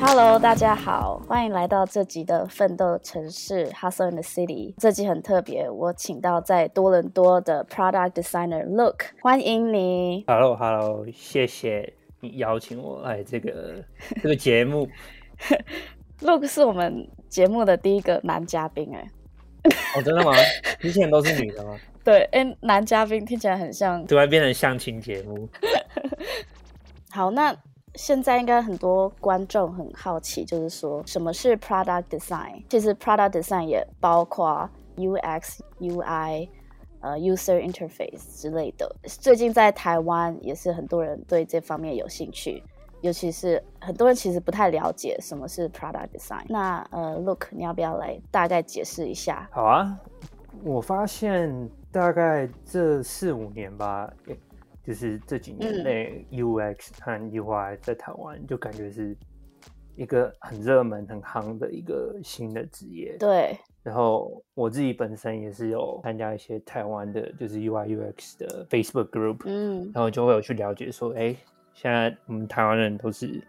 Hello，大家好，欢迎来到这集的奋斗城市 Hustle in the City。这集很特别，我请到在多伦多的 Product Designer Look，欢迎你。Hello，Hello，hello, 谢谢你邀请我来这个 这个节目。Look 是我们节目的第一个男嘉宾，哎。哦，真的吗？之前都是女的吗？对，哎，男嘉宾听起来很像，突然变成相亲节目。好，那现在应该很多观众很好奇，就是说什么是 product design？其实 product design 也包括 UX、UI、呃 user interface 之类的。最近在台湾也是很多人对这方面有兴趣。尤其是很多人其实不太了解什么是 product design。那呃，Look，你要不要来大概解释一下？好啊，我发现大概这四五年吧，就是这几年内，UX 和 UI 在台湾就感觉是一个很热门、很夯的一个新的职业。对。然后我自己本身也是有参加一些台湾的，就是 UI UX 的 Facebook group，嗯，然后就会有去了解说，哎。现在我们台湾人都是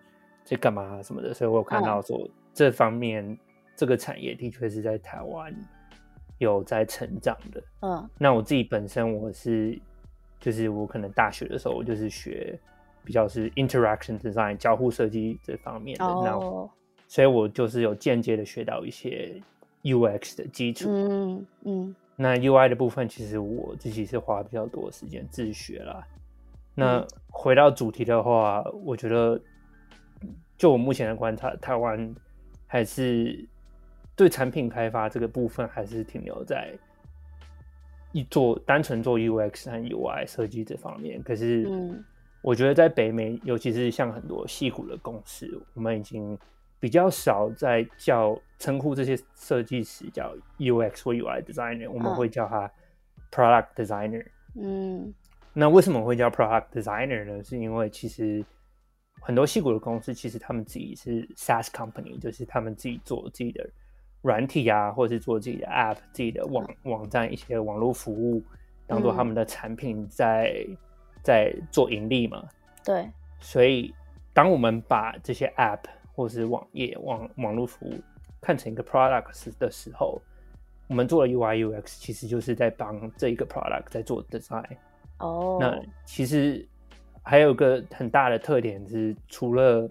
在干嘛什么的，所以我有看到说这方面这个产业的确是在台湾有在成长的。嗯，那我自己本身我是就是我可能大学的时候我就是学比较是 interaction design 交互设计这方面的，那所以我就是有间接的学到一些 UX 的基础。嗯嗯，那 UI 的部分其实我自己是花比较多的时间自学啦。那回到主题的话，嗯、我觉得，就我目前的观察，台湾还是对产品开发这个部分还是停留在一做单纯做 UX 和 UI 设计这方面。可是，我觉得在北美，尤其是像很多矽谷的公司，我们已经比较少在叫称呼这些设计师叫 UX 或 UI designer，我们会叫他 product designer。嗯。那为什么会叫 product designer 呢？是因为其实很多矽谷的公司，其实他们自己是 SaaS company，就是他们自己做自己的软体啊，或者是做自己的 app、自己的网网站一些网络服务，当做他们的产品在、嗯、在做盈利嘛。对。所以，当我们把这些 app 或是网页网网络服务看成一个 product 的时候，我们做了 UI UX 其实就是在帮这一个 product 在做 design。哦，oh. 那其实还有一个很大的特点是，除了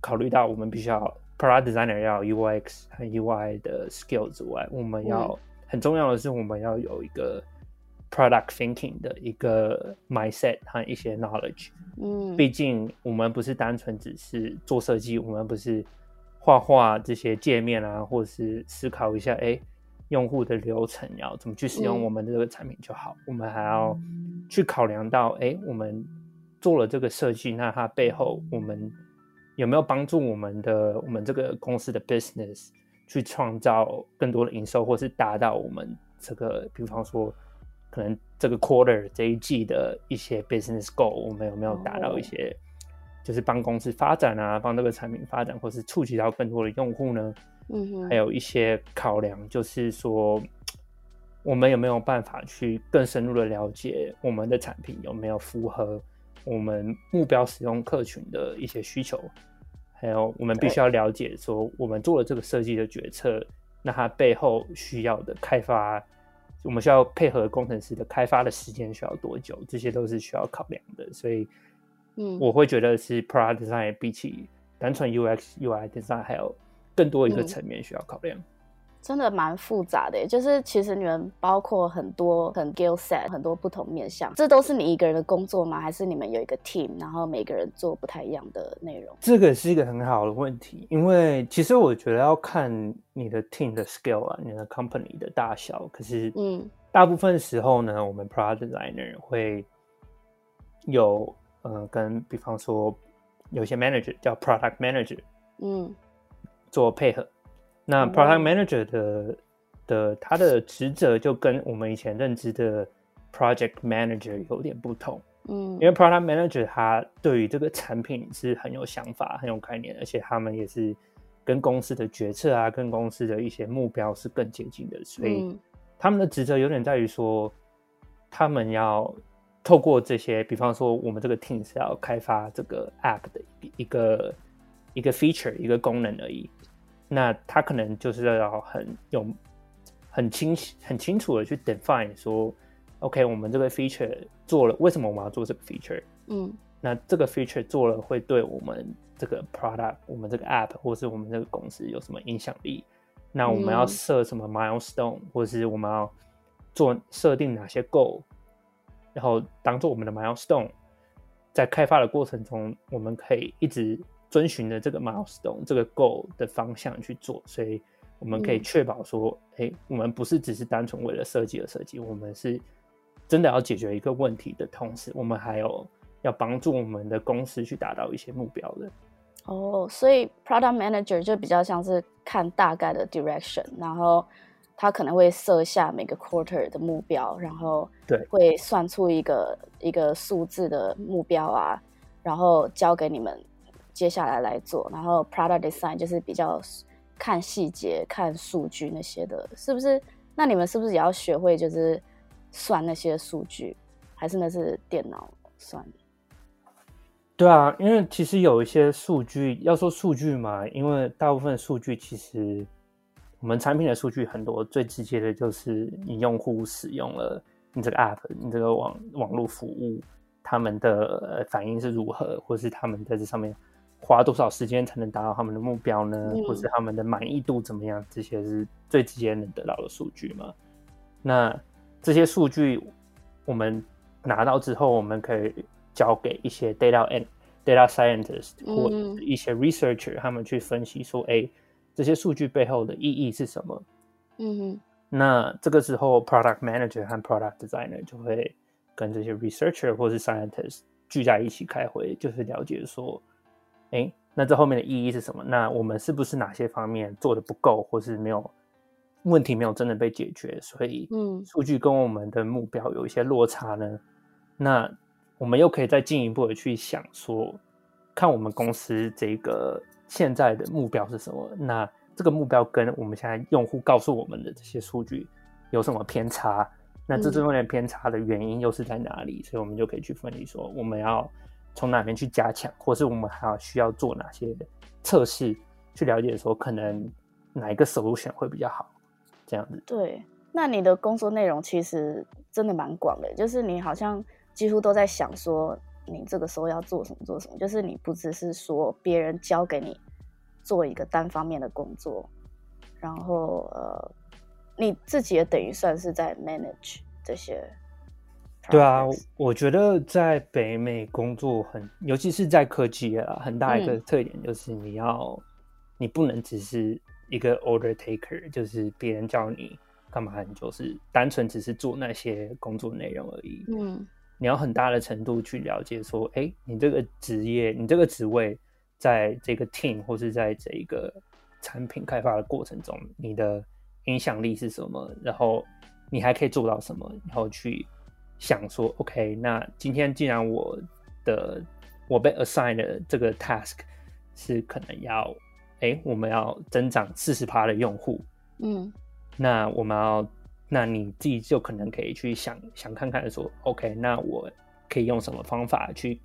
考虑到我们必须要 product designer 要 UX 和 UI 的 skills 之外，我们要、嗯、很重要的是，我们要有一个 product thinking 的一个 mindset 和一些 knowledge。嗯，毕竟我们不是单纯只是做设计，我们不是画画这些界面啊，或是思考一下，哎。用户的流程要怎么去使用我们的这个产品就好，嗯、我们还要去考量到，哎，我们做了这个设计，那它背后我们有没有帮助我们的我们这个公司的 business 去创造更多的营收，或是达到我们这个，比方说可能这个 quarter 这一季的一些 business goal，我们有没有达到一些，就是帮公司发展啊，帮这个产品发展，或是触及到更多的用户呢？嗯哼，还有一些考量，就是说，我们有没有办法去更深入的了解我们的产品有没有符合我们目标使用客群的一些需求，还有我们必须要了解说，我们做了这个设计的决策，那它背后需要的开发，我们需要配合工程师的开发的时间需要多久，这些都是需要考量的。所以，嗯，我会觉得是 product design 比起单纯 UX UI design 还有。更多一个层面需要考量，嗯、真的蛮复杂的。就是其实你们包括很多很 skill set，很多不同面向，这都是你一个人的工作吗？还是你们有一个 team，然后每个人做不太一样的内容？这个是一个很好的问题，因为其实我觉得要看你的 team 的 scale 啊，你的 company 的大小。可是，嗯，大部分时候呢，我们 product designer 会有，呃，跟比方说有些 manager 叫 product manager，嗯。做配合，那 product manager 的、嗯、的他的职责就跟我们以前认知的 project manager 有点不同，嗯，因为 product manager 他对于这个产品是很有想法、很有概念，而且他们也是跟公司的决策啊、跟公司的一些目标是更接近的，所以他们的职责有点在于说，他们要透过这些，比方说我们这个 team 是要开发这个 app 的一个一个 feature 一个功能而已，那他可能就是要很有很清晰很清楚的去 define 说，OK，我们这个 feature 做了，为什么我们要做这个 feature？嗯，那这个 feature 做了会对我们这个 product，我们这个 app 或是我们这个公司有什么影响力？那我们要设什么 milestone，、嗯、或者是我们要做设定哪些 goal，然后当做我们的 milestone，在开发的过程中，我们可以一直遵循着这个 milestone 这个 goal 的方向去做，所以我们可以确保说，哎、嗯，我们不是只是单纯为了设计而设计，我们是真的要解决一个问题的同时，我们还有要帮助我们的公司去达到一些目标的。哦，所以 product manager 就比较像是看大概的 direction，然后他可能会设下每个 quarter 的目标，然后对，会算出一个一个数字的目标啊，然后交给你们接下来来做。然后 product design 就是比较看细节、看数据那些的，是不是？那你们是不是也要学会就是算那些数据，还是那是电脑算？对啊，因为其实有一些数据，要说数据嘛，因为大部分数据其实我们产品的数据很多，最直接的就是你用户使用了你这个 app，你这个网网络服务，他们的反应是如何，或是他们在这上面花多少时间才能达到他们的目标呢？嗯、或是他们的满意度怎么样？这些是最直接能得到的数据嘛。那这些数据我们拿到之后，我们可以。交给一些 data and data scientist 或一些 researcher，他们去分析说，哎、欸，这些数据背后的意义是什么？嗯哼。那这个时候，product manager 和 product designer 就会跟这些 researcher 或是 scientist 聚在一起开会，就是了解说，哎、欸，那这后面的意义是什么？那我们是不是哪些方面做的不够，或是没有问题没有真的被解决？所以，嗯，数据跟我们的目标有一些落差呢？那我们又可以再进一步的去想说，看我们公司这个现在的目标是什么？那这个目标跟我们现在用户告诉我们的这些数据有什么偏差？那这中间偏差的原因又是在哪里？所以我们就可以去分析说，我们要从哪边去加强，或是我们还要需要做哪些测试，去了解说可能哪一个手术选会比较好，这样子。对，那你的工作内容其实真的蛮广的，就是你好像。几乎都在想说，你这个时候要做什么做什么，就是你不只是说别人交给你做一个单方面的工作，然后呃，你自己也等于算是在 manage 这些。对啊，我觉得在北美工作很，尤其是在科技啊，很大一个特点就是你要，嗯、你不能只是一个 order taker，就是别人叫你干嘛，你就是单纯只是做那些工作内容而已。嗯。你要很大的程度去了解，说，哎、欸，你这个职业，你这个职位，在这个 team 或是在这一个产品开发的过程中，你的影响力是什么？然后你还可以做到什么？然后去想说，OK，那今天既然我的我被 assign 的这个 task 是可能要，哎、欸，我们要增长四十趴的用户，嗯，那我们要。那你自己就可能可以去想想看看说，OK，那我可以用什么方法去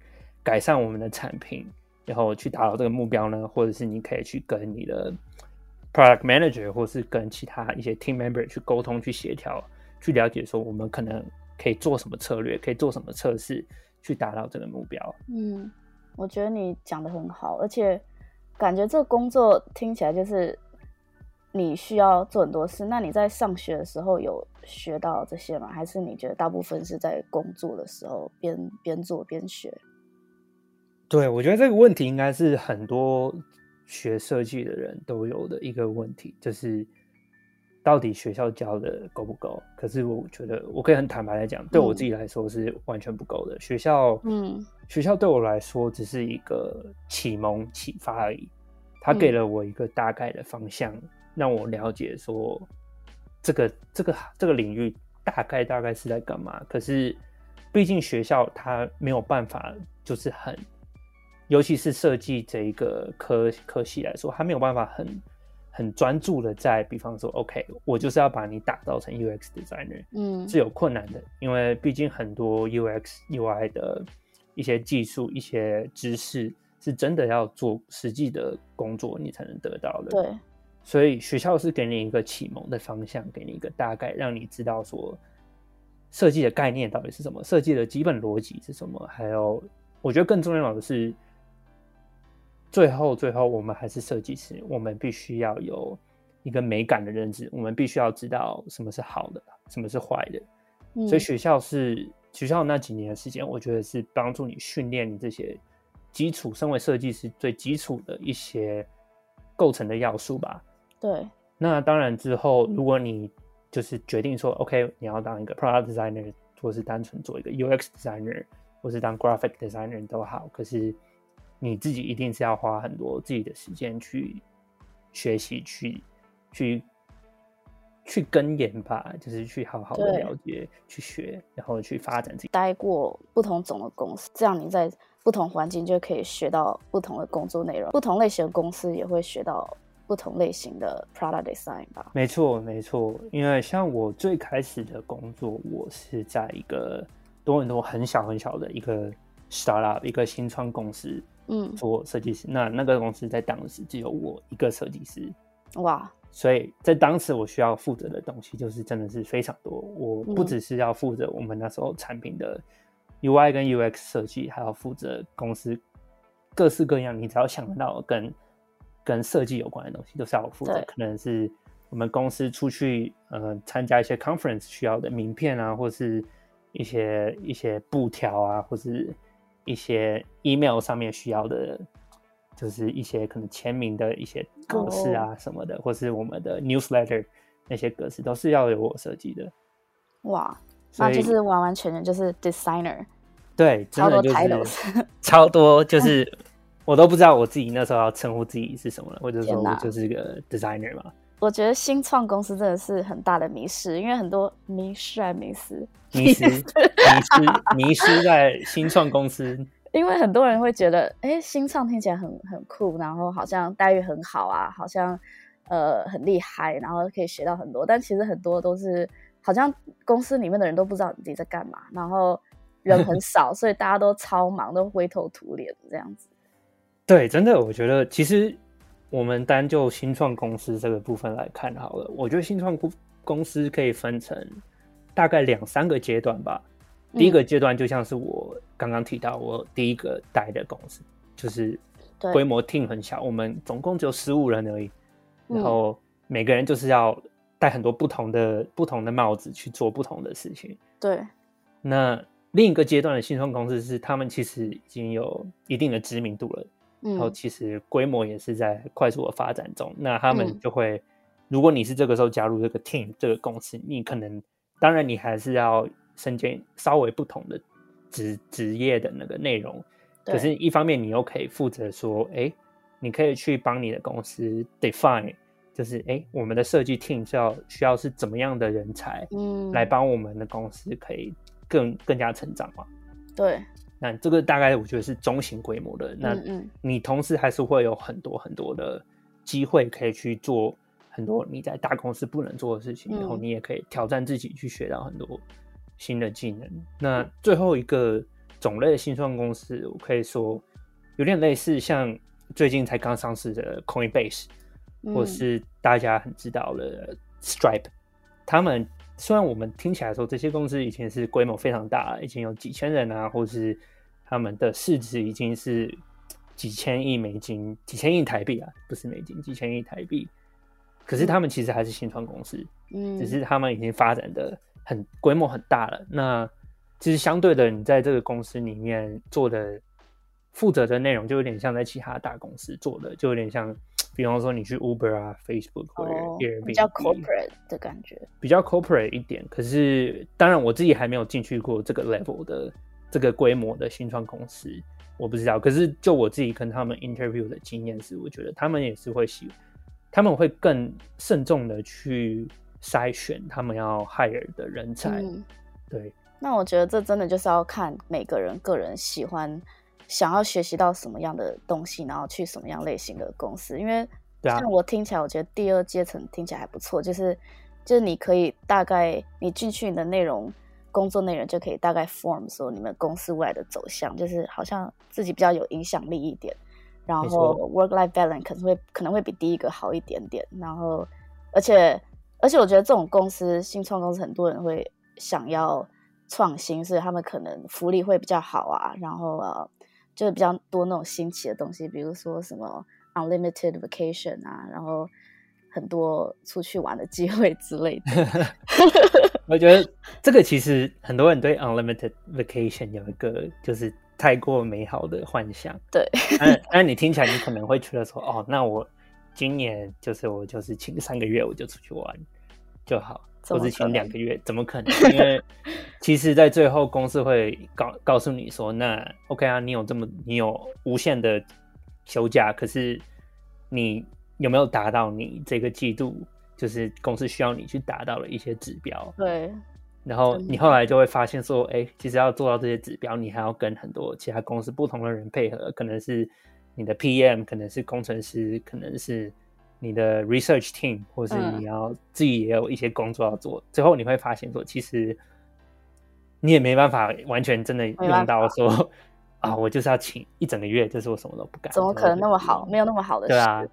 改善我们的产品，然后去达到这个目标呢？或者是你可以去跟你的 product manager，或是跟其他一些 team member 去沟通、去协调、去了解说，我们可能可以做什么策略，可以做什么测试，去达到这个目标。嗯，我觉得你讲得很好，而且感觉这个工作听起来就是。你需要做很多事，那你在上学的时候有学到这些吗？还是你觉得大部分是在工作的时候边边做边学？对，我觉得这个问题应该是很多学设计的人都有的一个问题，就是到底学校教的够不够？可是我觉得我可以很坦白来讲，对我自己来说是完全不够的。嗯、学校，嗯，学校对我来说只是一个启蒙启发而已，他给了我一个大概的方向。嗯让我了解说，这个这个这个领域大概大概是在干嘛？可是，毕竟学校它没有办法，就是很，尤其是设计这一个科科系来说，它没有办法很很专注的在，比方说，OK，我就是要把你打造成 UX designer，嗯，是有困难的，因为毕竟很多 UX UI 的一些技术、一些知识，是真的要做实际的工作，你才能得到的。对，所以学校是给你一个启蒙的方向，给你一个大概，让你知道说设计的概念到底是什么，设计的基本逻辑是什么，还有我觉得更重要的是。最后，最后，我们还是设计师，我们必须要有一个美感的认知，我们必须要知道什么是好的，什么是坏的。嗯、所以学校是学校那几年的时间，我觉得是帮助你训练你这些基础，身为设计师最基础的一些构成的要素吧。对。那当然之后，如果你就是决定说，OK，你要当一个 product designer，或是单纯做一个 UX designer，或是当 graphic designer 都好，可是。你自己一定是要花很多自己的时间去学习、去去去跟研吧，就是去好好的了解、去学，然后去发展自己。待过不同种的公司，这样你在不同环境就可以学到不同的工作内容。不同类型的公司也会学到不同类型的 product design 吧。没错，没错。因为像我最开始的工作，我是在一个多伦多很小很小的一个 startup，一个新创公司。嗯，做设计师，那那个公司在当时只有我一个设计师，哇！所以在当时我需要负责的东西就是真的是非常多。我不只是要负责我们那时候产品的 UI 跟 UX 设计，还要负责公司各式各样你只要想得到跟跟设计有关的东西都是要负责。可能是我们公司出去呃参加一些 conference 需要的名片啊，或是一些一些布条啊，或是。一些 email 上面需要的，就是一些可能签名的一些格式啊什么的，oh. 或是我们的 newsletter 那些格式都是要由我设计的。哇，那就是完完全全就是 designer。对，真的就是超多 titles，超多就是我都不知道我自己那时候要称呼自己是什么了，或者说我就是一个 designer 嘛。我觉得新创公司真的是很大的迷失，因为很多迷失啊迷失迷失迷失迷失在新创公司，因为很多人会觉得，哎、欸，新创听起来很很酷，然后好像待遇很好啊，好像呃很厉害，然后可以学到很多，但其实很多都是好像公司里面的人都不知道你自己在干嘛，然后人很 少，所以大家都超忙，都灰头土脸这样子。对，真的，我觉得其实。我们单就新创公司这个部分来看好了，我觉得新创公公司可以分成大概两三个阶段吧。第一个阶段就像是我刚刚提到，我第一个带的公司，就是规模 team 很小，我们总共只有十五人而已，然后每个人就是要戴很多不同的不同的帽子去做不同的事情。对。那另一个阶段的新创公司是他们其实已经有一定的知名度了。然后其实规模也是在快速的发展中，嗯、那他们就会，如果你是这个时候加入这个 team 这个公司，你可能，当然你还是要身兼稍微不同的职职业的那个内容，可是一方面你又可以负责说，哎，你可以去帮你的公司 define，就是哎，我们的设计 team 是要需要是怎么样的人才，嗯，来帮我们的公司可以更更加成长嘛，对。那这个大概我觉得是中型规模的。那你同时还是会有很多很多的机会可以去做很多你在大公司不能做的事情，然后你也可以挑战自己去学到很多新的技能。那最后一个种类的新创公司，我可以说有点类似像最近才刚上市的 Coinbase，或是大家很知道的 Stripe，他们。虽然我们听起来说这些公司以前是规模非常大，已经有几千人啊，或是他们的市值已经是几千亿美金、几千亿台币啊，不是美金，几千亿台币。可是他们其实还是新创公司，嗯，只是他们已经发展的很规模很大了。那其实相对的，你在这个公司里面做的负责的内容，就有点像在其他大公司做的，就有点像。比方说你去 Uber 啊、Facebook 或者 Airbnb，比较 corporate 的感觉，比较 corporate 一点。可是当然我自己还没有进去过这个 level 的这个规模的新创公司，我不知道。可是就我自己跟他们 interview 的经验是，我觉得他们也是会喜，他们会更慎重的去筛选他们要 hire 的人才。嗯、对。那我觉得这真的就是要看每个人个人喜欢。想要学习到什么样的东西，然后去什么样类型的公司，因为。像我听起来，我觉得第二阶层听起来还不错，就是就是你可以大概你进去你的内容工作内容就可以大概 form 说你们公司未来的走向，就是好像自己比较有影响力一点。然后 work life balance 可能会可能会比第一个好一点点。然后而且而且我觉得这种公司新创公司很多人会想要创新，所以他们可能福利会比较好啊。然后呃。就是比较多那种新奇的东西，比如说什么 unlimited vacation 啊，然后很多出去玩的机会之类的。我觉得这个其实很多人对 unlimited vacation 有一个就是太过美好的幻想。对，但但你听起来，你可能会觉得说，哦，那我今年就是我就是请三个月我就出去玩就好。或者请两个月，怎么可能？因为 其实，在最后公司会告告诉你说，那 OK 啊，你有这么你有无限的休假，可是你有没有达到你这个季度就是公司需要你去达到的一些指标？对。然后你后来就会发现说，哎，其实要做到这些指标，你还要跟很多其他公司不同的人配合，可能是你的 PM，可能是工程师，可能是。你的 research team，或是你要自己也有一些工作要做，嗯、最后你会发现说，其实你也没办法完全真的用到说啊，我就是要请一整个月，就是我什么都不干，怎么可能那么好？没有那么好的事。对啊，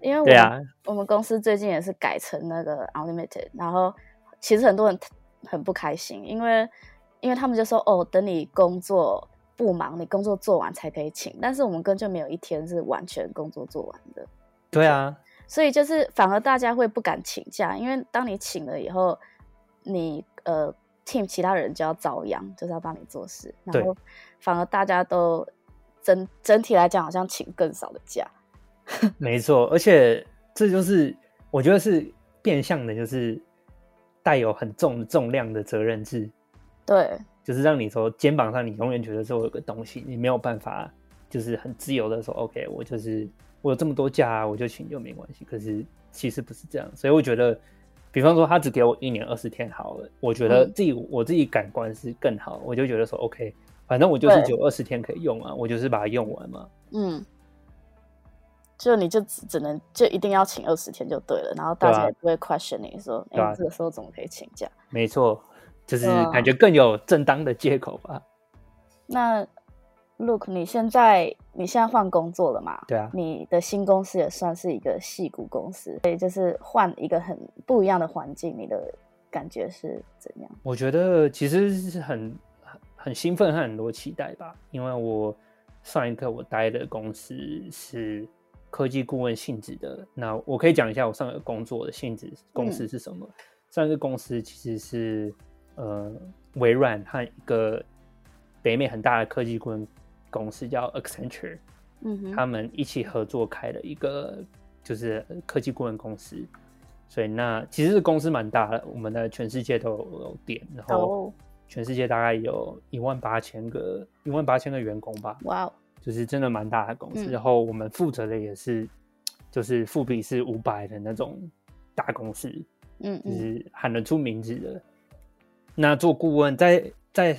因为我们、啊、我们公司最近也是改成那个 unlimited，然后其实很多人很不开心，因为因为他们就说哦，等你工作不忙，你工作做完才可以请，但是我们根本就没有一天是完全工作做完的。对啊。所以就是反而大家会不敢请假，因为当你请了以后，你呃 team 其他人就要遭殃，就是要帮你做事，然后反而大家都整整体来讲好像请更少的假。没错，而且这就是我觉得是变相的，就是带有很重重量的责任制。对，就是让你说肩膀上你永远觉得说有个东西，你没有办法就是很自由的说 OK，我就是。我有这么多假啊，我就请就没关系。可是其实不是这样，所以我觉得，比方说他只给我一年二十天好了，我觉得自己、嗯、我自己感官是更好，我就觉得说 OK，反正我就是只有二十天可以用啊，我就是把它用完嘛。嗯，就你就只只能就一定要请二十天就对了，然后大家也不会 question 你说，哎、啊欸，这个时候怎么可以请假？没错，就是感觉更有正当的借口吧。那。Look，你现在你现在换工作了嘛？对啊。你的新公司也算是一个戏骨公司，所以就是换一个很不一样的环境，你的感觉是怎样？我觉得其实是很很很兴奋和很多期待吧，因为我上一个我待的公司是科技顾问性质的。那我可以讲一下我上一个工作的性质公司是什么？嗯、上一个公司其实是呃微软和一个北美很大的科技顾问。公司叫 Accenture，嗯哼，他们一起合作开了一个就是科技顾问公司，所以那其实是公司蛮大的，我们的全世界都有店，然后全世界大概有一万八千个一万八千个员工吧，哇哦，就是真的蛮大的公司。嗯、然后我们负责的也是就是富比是五百的那种大公司，嗯，就是喊得出名字的。那做顾问在在。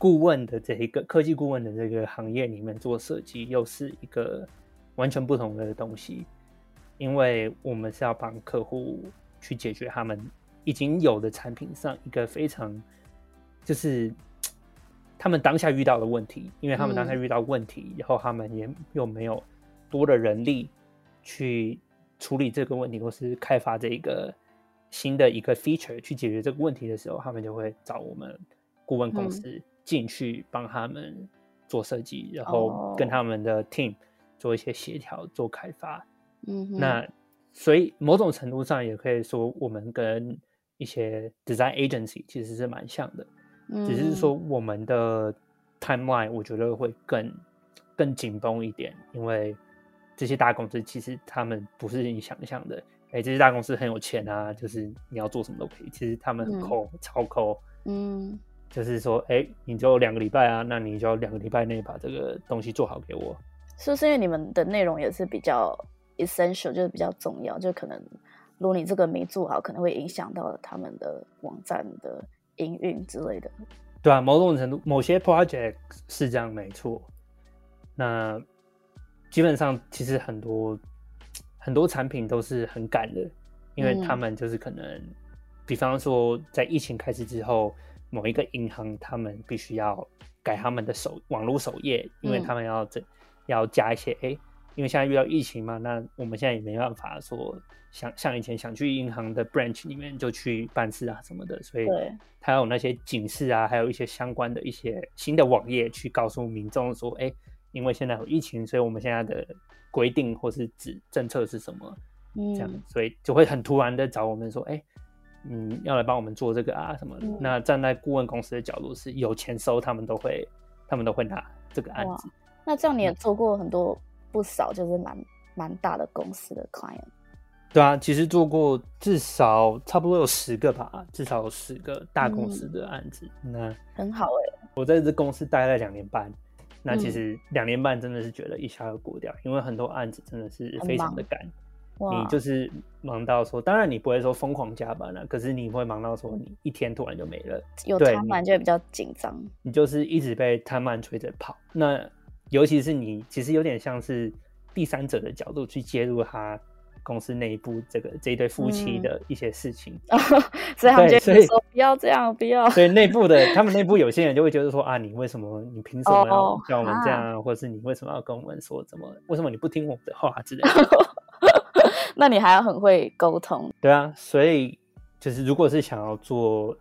顾问的这一个科技顾问的这个行业里面做设计，又是一个完全不同的东西，因为我们是要帮客户去解决他们已经有的产品上一个非常就是他们当下遇到的问题，因为他们当下遇到问题，然后他们也又没有多的人力去处理这个问题，或是开发这一个新的一个 feature 去解决这个问题的时候，他们就会找我们顾问公司。嗯进去帮他们做设计，然后跟他们的 team 做一些协调、做开发。嗯哼，那所以某种程度上也可以说，我们跟一些 design agency 其实是蛮像的，嗯，只是说我们的 timeline 我觉得会更更紧绷一点，因为这些大公司其实他们不是你想象的，哎，这些大公司很有钱啊，就是你要做什么都可以，其实他们很抠，嗯，超抠，嗯。就是说，哎、欸，你就两个礼拜啊，那你就要两个礼拜内把这个东西做好给我。是不是因为你们的内容也是比较 essential，就是比较重要，就可能如果你这个没做好，可能会影响到他们的网站的营运之类的。对啊，某种程度，某些 project 是这样，没错。那基本上，其实很多很多产品都是很赶的，因为他们就是可能，嗯、比方说在疫情开始之后，某一个银行他们必须要改他们的首网络首页，因为他们要这、嗯、要加一些哎。诶因为现在遇到疫情嘛，那我们现在也没办法说像像以前想去银行的 branch 里面就去办事啊什么的，所以它有那些警示啊，还有一些相关的一些新的网页去告诉民众说，哎，因为现在有疫情，所以我们现在的规定或是指政策是什么，嗯，这样，所以就会很突然的找我们说，哎，嗯，要来帮我们做这个啊什么的。嗯、那站在顾问公司的角度，是有钱收，他们都会，他们都会拿这个案子。那这样你也做过很多。不少就是蛮蛮大的公司的 client，对啊，其实做过至少差不多有十个吧，至少有十个大公司的案子。嗯、那很好哎、欸，我在这公司待了两年半，那其实两年半真的是觉得一下就过掉，嗯、因为很多案子真的是非常的赶，你就是忙到说，当然你不会说疯狂加班了、啊，可是你会忙到说你一天突然就没了，有瘫痪就会比较紧张，你就是一直被瘫痪催着跑，那。尤其是你，其实有点像是第三者的角度去介入他公司内部这个这一对夫妻的一些事情，嗯、所以他们就说不要这样，不要。所以内部的他们内部有些人就会觉得说啊，你为什么你凭什么要叫我们这样，哦、或者是你为什么要跟我们说怎么？为什么你不听我们的话之类的？那你还要很会沟通。对啊，所以就是如果是想要做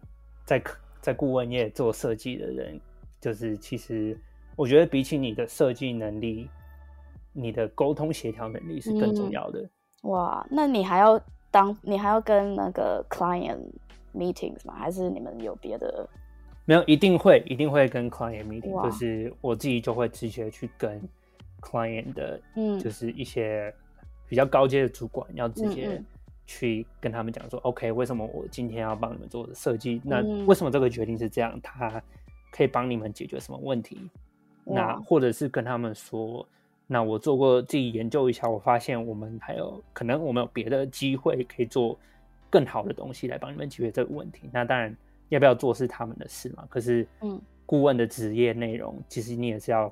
在在顾问业做设计的人，就是其实。我觉得比起你的设计能力，你的沟通协调能力是更重要的。嗯。哇，那你还要当你还要跟那个 client meetings 吗？还是你们有别的？没有，一定会一定会跟 client meeting，哇就是我自己就会直接去跟 client 的，嗯，就是一些比较高阶的主管，要直接去跟他们讲说，嗯嗯，OK，为什么我今天要帮你们做的设计？那为什么这个决定是这样？他可以帮你们解决什么问题？那或者是跟他们说，那我做过自己研究一下，我发现我们还有可能我们有别的机会可以做更好的东西来帮你们解决这个问题。那当然要不要做是他们的事嘛。可是，嗯，顾问的职业内容，其实你也是要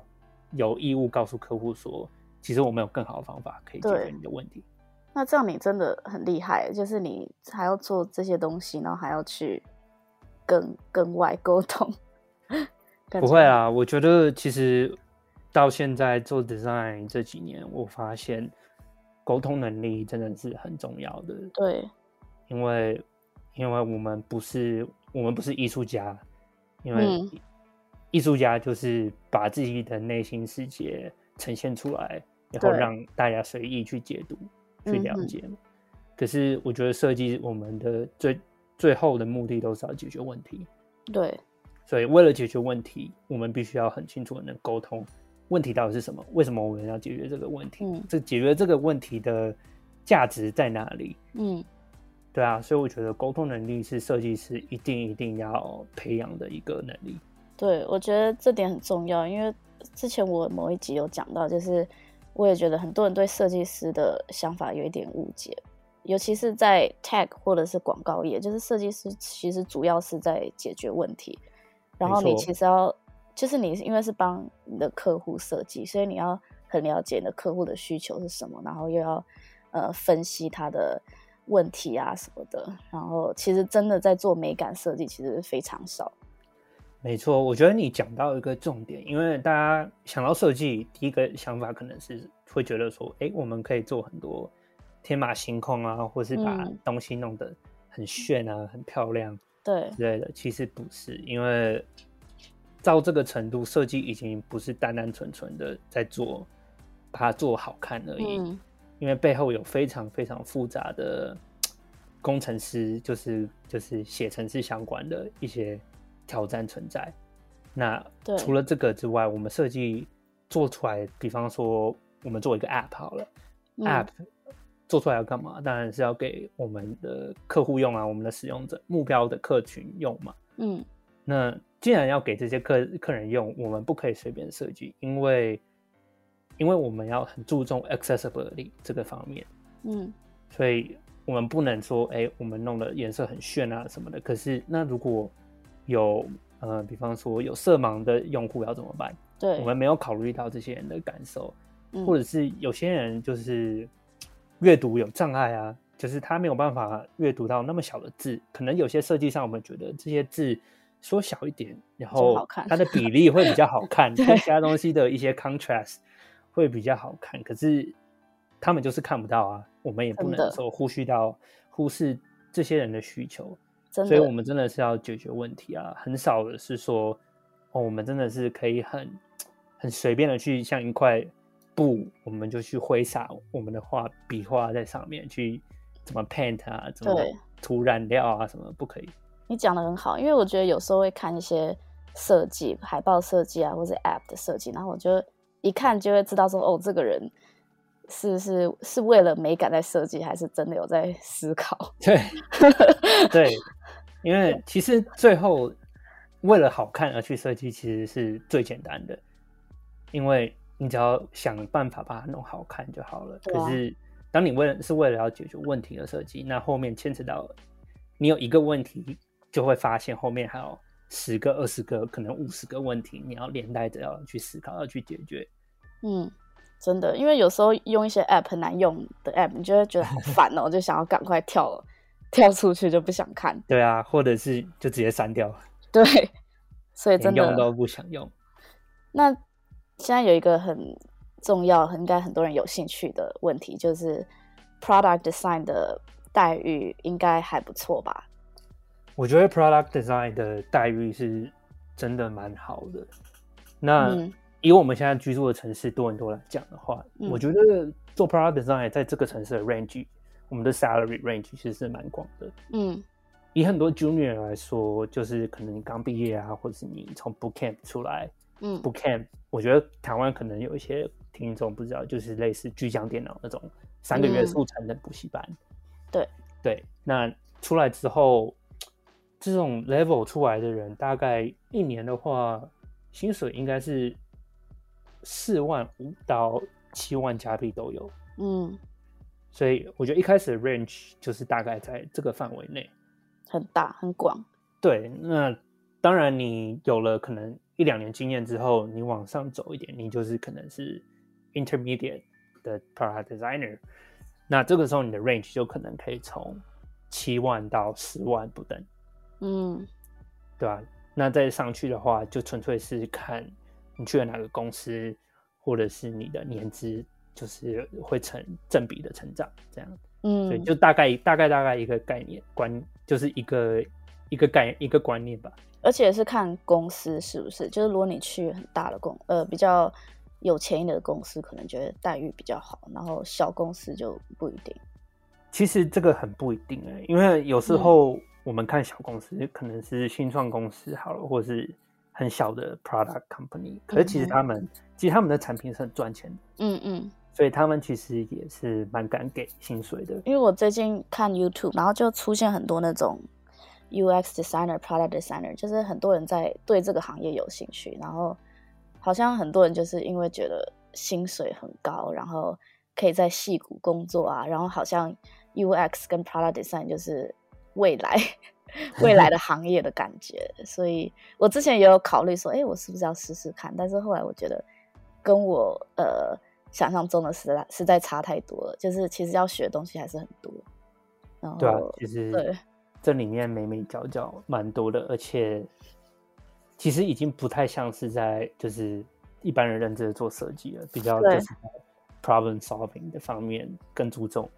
有义务告诉客户说，其实我们有更好的方法可以解决你的问题。那这样你真的很厉害，就是你还要做这些东西，然后还要去跟跟外沟通。不会啊，我觉得其实到现在做 design 这几年，我发现沟通能力真的是很重要的。对，因为因为我们不是我们不是艺术家，因为艺术家就是把自己的内心世界呈现出来，然后让大家随意去解读、去了解。嗯、可是我觉得设计我们的最最后的目的都是要解决问题。对。所以，为了解决问题，我们必须要很清楚的能沟通问题到底是什么，为什么我们要解决这个问题？嗯，这解决这个问题的价值在哪里？嗯，对啊，所以我觉得沟通能力是设计师一定一定要培养的一个能力。对，我觉得这点很重要，因为之前我某一集有讲到，就是我也觉得很多人对设计师的想法有一点误解，尤其是在 tech 或者是广告业，就是设计师其实主要是在解决问题。然后你其实要，就是你因为是帮你的客户设计，所以你要很了解你的客户的需求是什么，然后又要呃分析他的问题啊什么的。然后其实真的在做美感设计，其实非常少。没错，我觉得你讲到一个重点，因为大家想到设计，第一个想法可能是会觉得说，哎，我们可以做很多天马行空啊，或是把东西弄得很炫啊，嗯、很漂亮。对之类的，其实不是，因为到这个程度，设计已经不是单单纯纯的在做，把它做好看而已。嗯、因为背后有非常非常复杂的工程师，就是就是写程式相关的一些挑战存在。那除了这个之外，我们设计做出来，比方说我们做一个 App 好了，嗯，App。做出来要干嘛？当然是要给我们的客户用啊，我们的使用者目标的客群用嘛。嗯，那既然要给这些客客人用，我们不可以随便设计，因为因为我们要很注重 accessibility 这个方面。嗯，所以我们不能说，哎，我们弄的颜色很炫啊什么的。可是那如果有呃，比方说有色盲的用户要怎么办？对，我们没有考虑到这些人的感受，嗯、或者是有些人就是。阅读有障碍啊，就是他没有办法阅读到那么小的字，可能有些设计上我们觉得这些字缩小一点，然后它的比例会比较好看，跟其他东西的一些 contrast 会比较好看，可是他们就是看不到啊，我们也不能说忽视到忽视这些人的需求，所以我们真的是要解决问题啊，很少的是说哦，我们真的是可以很很随便的去像一块。布，我们就去挥洒我们的画笔画在上面，去怎么 paint 啊，怎么涂染料啊，什么不可以？你讲的很好，因为我觉得有时候会看一些设计、海报设计啊，或者 app 的设计，然后我就一看就会知道说，哦，这个人是是是为了美感在设计，还是真的有在思考？对对，因为其实最后为了好看而去设计，其实是最简单的，因为。你只要想办法把它弄好看就好了。啊、可是，当你为了是为了要解决问题而设计，那后面牵扯到你有一个问题，就会发现后面还有十个、二十个、可能五十个问题，你要连带着要去思考、要去解决。嗯，真的，因为有时候用一些 app 很难用的 app，你就会觉得好烦哦，就想要赶快跳跳出去，就不想看。对啊，或者是就直接删掉。对，所以真的用都不想用。那。现在有一个很重要、很应该很多人有兴趣的问题，就是 product design 的待遇应该还不错吧？我觉得 product design 的待遇是真的蛮好的。那、嗯、以我们现在居住的城市多伦多来讲的话，嗯、我觉得做 product design 在这个城市的 range，我们的 salary range 其实是蛮广的。嗯，以很多 junior 来说，就是可能你刚毕业啊，或者是你从 bootcamp 出来。嗯，Bootcamp，我觉得台湾可能有一些听众不知道，就是类似巨匠电脑那种三个月速成的补习班。嗯、对对，那出来之后，这种 level 出来的人，大概一年的话，薪水应该是四万五到七万加币都有。嗯，所以我觉得一开始的 range 就是大概在这个范围内，很大很广。对，那当然你有了可能。一两年经验之后，你往上走一点，你就是可能是 intermediate 的 product designer。那这个时候你的 range 就可能可以从七万到十万不等。嗯，对吧？那再上去的话，就纯粹是看你去了哪个公司，或者是你的年资，就是会成正比的成长这样。嗯，所以就大概大概大概一个概念观，就是一个一个概一个观念吧。而且是看公司是不是，就是如果你去很大的公，呃，比较有钱一点的公司，可能觉得待遇比较好，然后小公司就不一定。其实这个很不一定哎，因为有时候我们看小公司，嗯、可能是新创公司好了，或是很小的 product company，可是其实他们、嗯、其实他们的产品是很赚钱的，嗯嗯，所以他们其实也是蛮敢给薪水的。因为我最近看 YouTube，然后就出现很多那种。UX designer、product designer，就是很多人在对这个行业有兴趣，然后好像很多人就是因为觉得薪水很高，然后可以在戏谷工作啊，然后好像 UX 跟 product design 就是未来 未来的行业的感觉，所以我之前也有考虑说，哎，我是不是要试试看？但是后来我觉得跟我呃想象中的实在实在差太多了，就是其实要学的东西还是很多。然后对啊，其实对。这里面美美角角蛮多的，而且其实已经不太像是在就是一般人认知的做设计了，比较就是 problem solving 的方面更注重，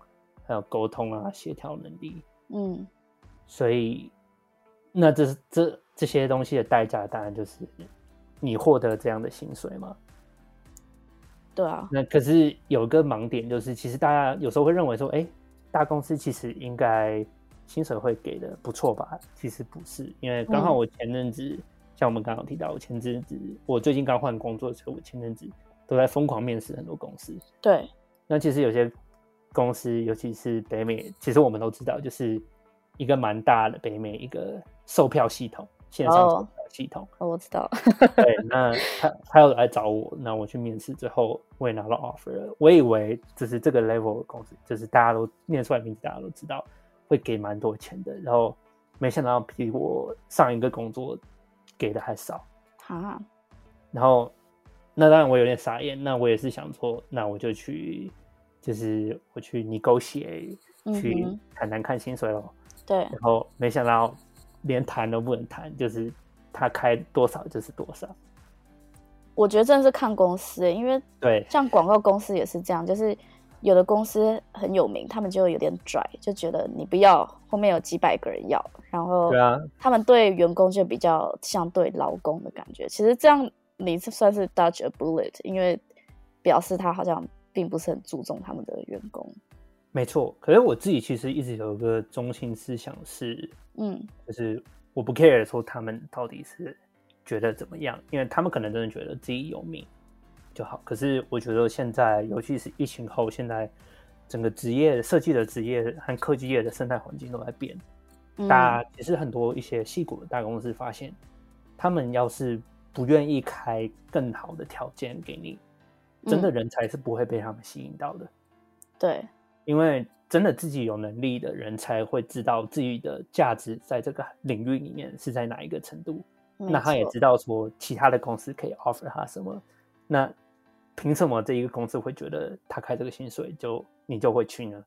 还有沟通啊、协调能力。嗯，所以那这是这这些东西的代价，当然就是你获得这样的薪水嘛。对啊。那可是有一个盲点，就是其实大家有时候会认为说，哎，大公司其实应该。薪水会给的不错吧？其实不是，因为刚好我前阵子，嗯、像我们刚刚提到，我前阵子我最近刚换工作，所以我前阵子都在疯狂面试很多公司。对，那其实有些公司，尤其是北美，其实我们都知道，就是一个蛮大的北美一个售票系统，线上售票系统。哦，我知道。对，那他他有来找我，那我去面试，之后我也拿到 offer 了。我以为就是这个 level 的公司，就是大家都念出来名字，大家都知道。会给蛮多钱的，然后没想到比我上一个工作给的还少啊。然后那当然我有点傻眼，那我也是想说，那我就去就是我去 negotiate，去谈谈看薪水咯。对，然后没想到连谈都不能谈，就是他开多少就是多少。我觉得真的是看公司，欸，因为对，像广告公司也是这样，就是有的公司很有名，他们就有点拽，就觉得你不要，后面有几百个人要，然后对啊，他们对员工就比较像对劳工的感觉。其实这样你算是 dodge a bullet，因为表示他好像并不是很注重他们的员工。没错，可是我自己其实一直有一个中心思想是，嗯，就是我不 care 说他们到底是。觉得怎么样？因为他们可能真的觉得自己有命就好。可是我觉得现在，尤其是疫情后，现在整个职业设计的职业和科技业的生态环境都在变。嗯、大家其实很多一些细谷的大公司发现，他们要是不愿意开更好的条件给你，真的人才是不会被他们吸引到的。嗯、对，因为真的自己有能力的人才会知道自己的价值在这个领域里面是在哪一个程度。那他也知道说其他的公司可以 offer 他什么，那凭什么这一个公司会觉得他开这个薪水就你就会去呢？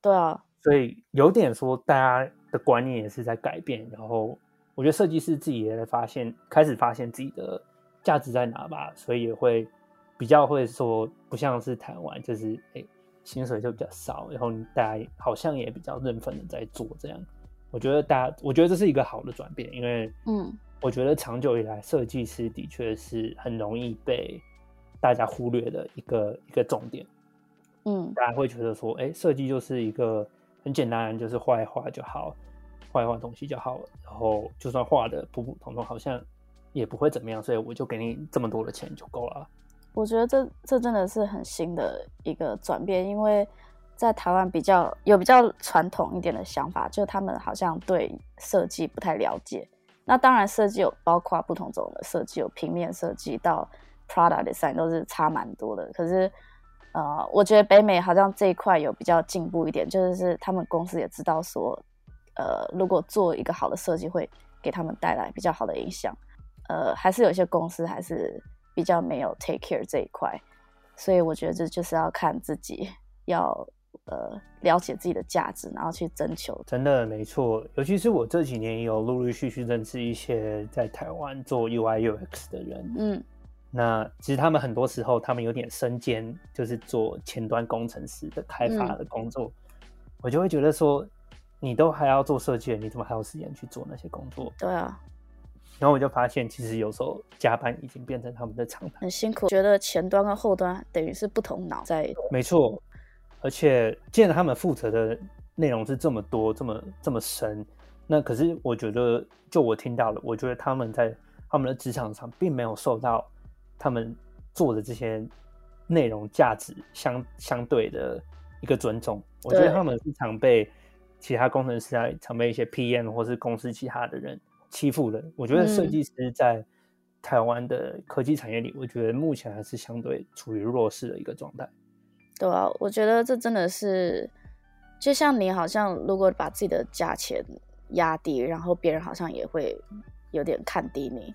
对啊，所以有点说大家的观念也是在改变，然后我觉得设计师自己也在发现，开始发现自己的价值在哪吧，所以也会比较会说不像是台湾，就是哎、欸、薪水就比较少，然后大家好像也比较认份的在做这样，我觉得大家我觉得这是一个好的转变，因为嗯。我觉得长久以来，设计师的确是很容易被大家忽略的一个一个重点。嗯，大家会觉得说，哎，设计就是一个很简单，就是画一画就好，画一画东西就好，然后就算画的普普通通，好像也不会怎么样，所以我就给你这么多的钱就够了。我觉得这这真的是很新的一个转变，因为在台湾比较有比较传统一点的想法，就他们好像对设计不太了解。那当然，设计有包括不同种的设计，有平面设计到 product design 都是差蛮多的。可是，呃，我觉得北美好像这一块有比较进步一点，就是他们公司也知道说，呃，如果做一个好的设计会给他们带来比较好的影响。呃，还是有些公司还是比较没有 take care 这一块，所以我觉得这就是要看自己要。呃，了解自己的价值，然后去征求。真的没错，尤其是我这几年也有陆陆续续认识一些在台湾做 UI UX 的人。嗯，那其实他们很多时候，他们有点身兼，就是做前端工程师的开发的工作。嗯、我就会觉得说，你都还要做设计，你怎么还有时间去做那些工作？对啊。然后我就发现，其实有时候加班已经变成他们的常态，很辛苦。觉得前端跟后端等于是不同脑在。没错。而且，既然他们负责的内容是这么多、这么这么深，那可是我觉得，就我听到了，我觉得他们在他们的职场上并没有受到他们做的这些内容价值相相对的一个尊重。我觉得他们是常被其他工程师啊，常被一些 PM 或是公司其他的人欺负人。我觉得设计师在台湾的科技产业里，我觉得目前还是相对处于弱势的一个状态。对啊，我觉得这真的是，就像你好像如果把自己的价钱压低，然后别人好像也会有点看低你。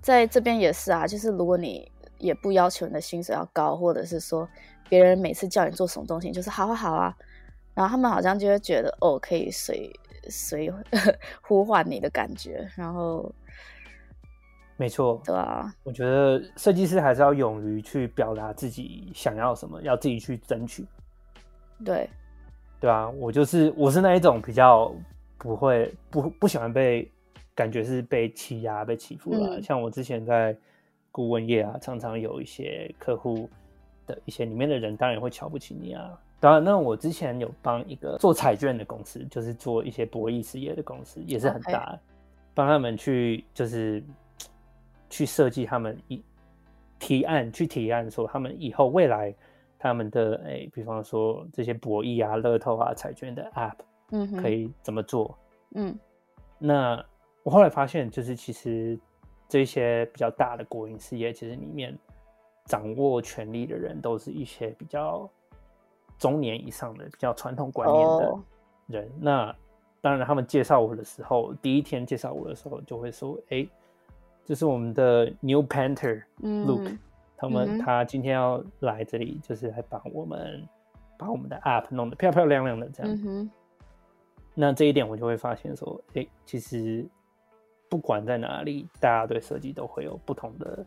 在这边也是啊，就是如果你也不要求你的薪水要高，或者是说别人每次叫你做什么东西，就是好啊好啊，然后他们好像就会觉得哦，可以随随 呼唤你的感觉，然后。没错，对啊，我觉得设计师还是要勇于去表达自己想要什么，要自己去争取。对，对啊，我就是我是那一种比较不会不不喜欢被感觉是被欺压、被欺负了。嗯、像我之前在顾问业啊，常常有一些客户的一些里面的人，当然会瞧不起你啊。当然，那我之前有帮一个做彩券的公司，就是做一些博弈事业的公司，也是很大，帮.他们去就是。去设计他们一提案，去提案说他们以后未来他们的诶、欸，比方说这些博弈啊、乐透啊、彩券的 App，嗯，可以怎么做？嗯，那我后来发现，就是其实这些比较大的国营事业，其实里面掌握权力的人都是一些比较中年以上的、比较传统观念的人。Oh. 那当然，他们介绍我的时候，第一天介绍我的时候，就会说：“哎、欸。”就是我们的 New Luke，、嗯、他们、嗯、他今天要来这里，就是来帮我们把我们的 App 弄得漂漂亮亮的这样。嗯。那这一点我就会发现说，哎、欸，其实不管在哪里，大家对设计都会有不同的，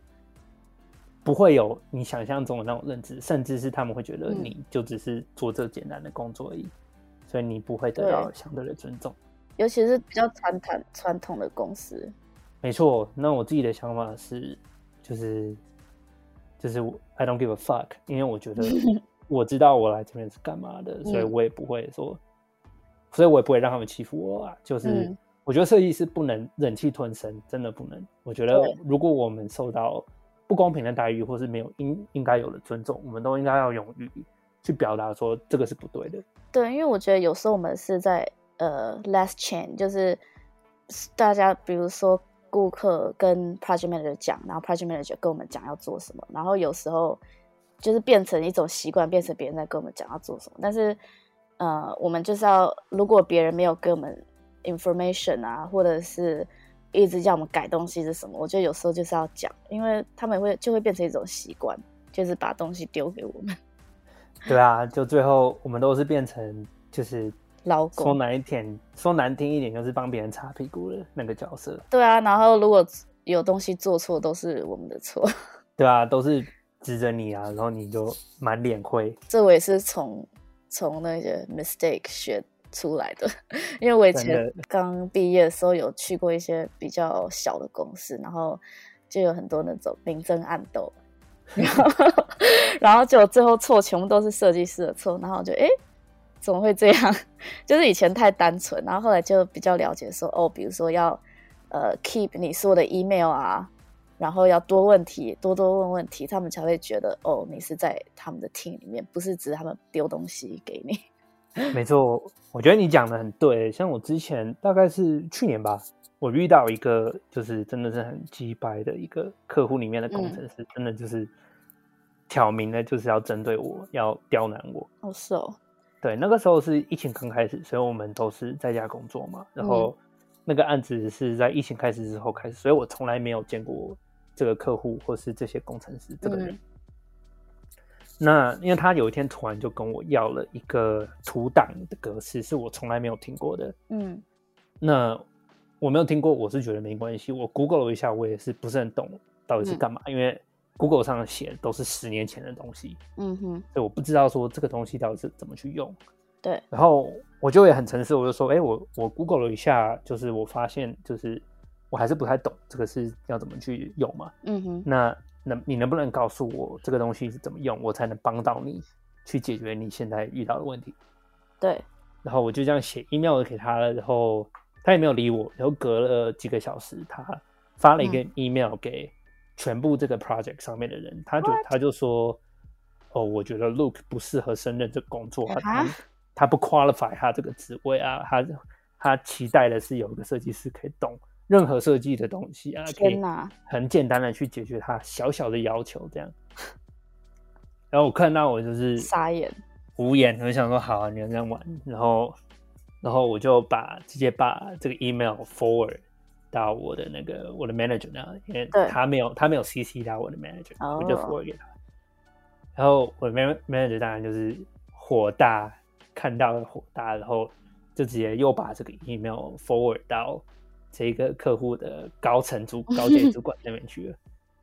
不会有你想象中的那种认知，甚至是他们会觉得你就只是做这简单的工作而已，嗯、所以你不会得到相对的尊重。尤其是比较传统传统的公司。没错，那我自己的想法是，就是就是 I don't give a fuck，因为我觉得 我知道我来这边是干嘛的，所以我也不会说。所以我也不会让他们欺负我啊！就是我觉得设计师不能忍气吞声，真的不能。我觉得如果我们受到不公平的待遇，或是没有应应该有的尊重，我们都应该要勇于去表达说这个是不对的。对，因为我觉得有时候我们是在呃 last chain，就是大家比如说顾客跟 project manager 讲，然后 project manager 跟我们讲要做什么，然后有时候就是变成一种习惯，变成别人在跟我们讲要做什么，但是。呃，我们就是要，如果别人没有给我们 information 啊，或者是一直叫我们改东西是什么，我觉得有时候就是要讲，因为他们会就会变成一种习惯，就是把东西丢给我们。对啊，就最后我们都是变成就是劳工，说难一点，说难听一点，就是帮别人擦屁股的那个角色。对啊，然后如果有东西做错，都是我们的错。对啊，都是指着你啊，然后你就满脸灰。这我也是从。从那些 mistake 学出来的，因为我以前刚毕业的时候有去过一些比较小的公司，然后就有很多那种明争暗斗，然后 然后就最后错全部都是设计师的错，然后我就哎怎么会这样？就是以前太单纯，然后后来就比较了解说哦，比如说要呃 keep 你说的 email 啊。然后要多问题，多多问问题，他们才会觉得哦，你是在他们的 team 里面，不是指他们丢东西给你。没错，我觉得你讲的很对。像我之前大概是去年吧，我遇到一个就是真的是很鸡掰的一个客户里面的工程师，嗯、真的就是挑明了就是要针对我，要刁难我。哦，是哦。对，那个时候是疫情刚开始，所以我们都是在家工作嘛。然后那个案子是在疫情开始之后开始，所以我从来没有见过。这个客户或是这些工程师这个人，嗯、那因为他有一天突然就跟我要了一个图档的格式，是我从来没有听过的。嗯，那我没有听过，我是觉得没关系。我 Google 了一下，我也是不是很懂到底是干嘛，嗯、因为 Google 上写的都是十年前的东西。嗯哼，所以我不知道说这个东西到底是怎么去用。对，然后我就也很诚实，我就说，哎，我我 Google 了一下，就是我发现就是。我还是不太懂这个是要怎么去用嘛？嗯哼，那能你能不能告诉我这个东西是怎么用，我才能帮到你去解决你现在遇到的问题？对。然后我就这样写 email 给他了，然后他也没有理我。然后隔了几个小时，他发了一个 email 给全部这个 project 上面的人，嗯、他就他就说：“哦，我觉得 Luke 不适合胜任这个工作，他他不 qualify 他这个职位啊，他他期待的是有一个设计师可以懂。”任何设计的东西啊，可以很简单的去解决他小小的要求，这样。然后我看到我就是傻眼无言，我想说好啊，你要这样玩，然后然后我就把直接把这个 email forward 到我的那个我的 manager 那，因为他没有他没有 CC 到我的 manager，我就 forward 给他。然后我的 manager 当然就是火大，看到了火大，然后就直接又把这个 email forward 到。这一个客户的高层主 高阶主管那边去了，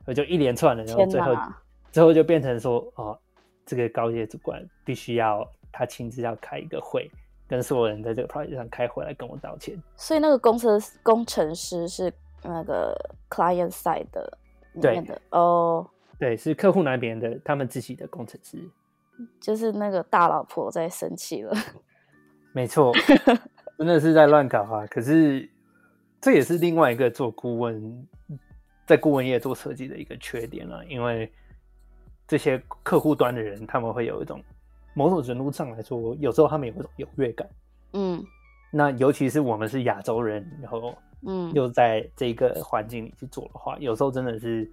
我就一连串的，然后最后哪最后就变成说，哦，这个高阶主管必须要他亲自要开一个会，跟所有人在这个 project 上开会来跟我道歉。所以那个工程工程师是那个 client side 的里面的哦，对，是客户那边的他们自己的工程师，就是那个大老婆在生气了。没错，真的是在乱搞啊！可是。这也是另外一个做顾问，在顾问业做设计的一个缺点了，因为这些客户端的人，他们会有一种某种程度上来说，有时候他们有一种优越感。嗯，那尤其是我们是亚洲人，然后嗯，又在这个环境里去做的话，有时候真的是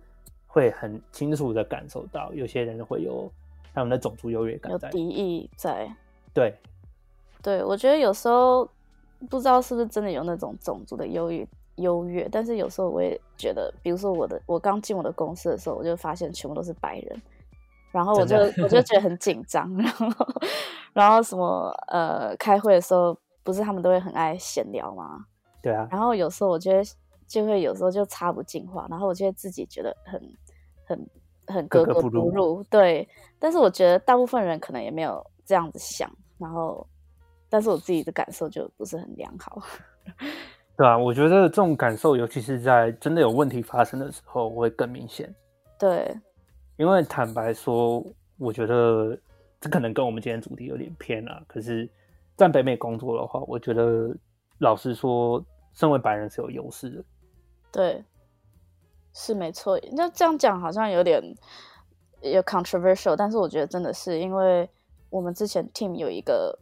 会很清楚的感受到，有些人会有他们的种族优越感在，有敌意在。对，对，我觉得有时候。不知道是不是真的有那种种族的优越优越，但是有时候我也觉得，比如说我的我刚进我的公司的时候，我就发现全部都是白人，然后我就 我就觉得很紧张，然后然后什么呃，开会的时候不是他们都会很爱闲聊吗？对啊。然后有时候我觉得就会有时候就插不进话，然后我就会自己觉得很很很格格不入，格格不入。对，但是我觉得大部分人可能也没有这样子想，然后但是我自己的感受就不是很良好。对啊，我觉得这种感受，尤其是在真的有问题发生的时候，会更明显。对。因为坦白说，我觉得这可能跟我们今天主题有点偏啊。可是，在北美工作的话，我觉得老实说，身为白人是有优势的。对，是没错。那这样讲好像有点有 controversial，但是我觉得真的是因为我们之前 team 有一个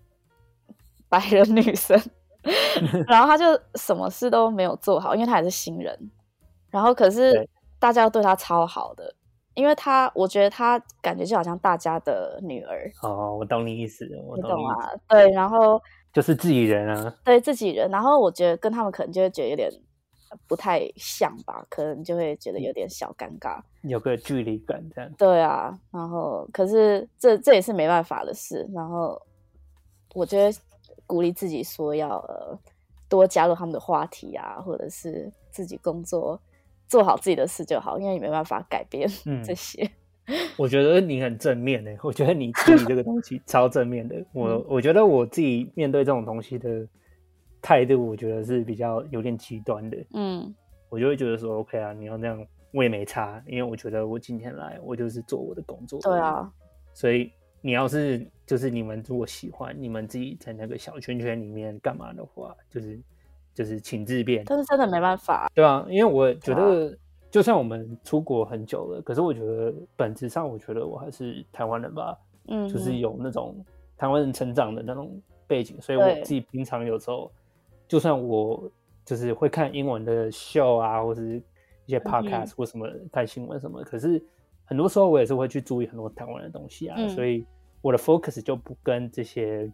白人女生，然后她就什么事都没有做好，因为她也是新人。然后可是大家对她超好的。因为她，我觉得她感觉就好像大家的女儿哦，我懂你意思，我懂啊？对，然后就是自己人啊，对自己人，然后我觉得跟他们可能就会觉得有点不太像吧，可能就会觉得有点小尴尬，有个距离感这样。对啊，然后可是这这也是没办法的事，然后我觉得鼓励自己说要呃多加入他们的话题啊，或者是自己工作。做好自己的事就好，因为你没办法改变这些。嗯、我觉得你很正面诶，我觉得你处理这个东西 超正面的。我、嗯、我觉得我自己面对这种东西的态度，我觉得是比较有点极端的。嗯，我就会觉得说，OK 啊，你要那样，我也没差，因为我觉得我今天来，我就是做我的工作。对啊，所以你要是就是你们如果喜欢，你们自己在那个小圈圈里面干嘛的话，就是。就是请自便，但是真的没办法，对啊，因为我觉得，就算我们出国很久了，可是我觉得本质上，我觉得我还是台湾人吧，嗯，就是有那种台湾人成长的那种背景，所以我自己平常有时候，就算我就是会看英文的 show 啊，或是一些 podcast 或什么看新闻什么，可是很多时候我也是会去注意很多台湾的东西啊，所以我的 focus 就不跟这些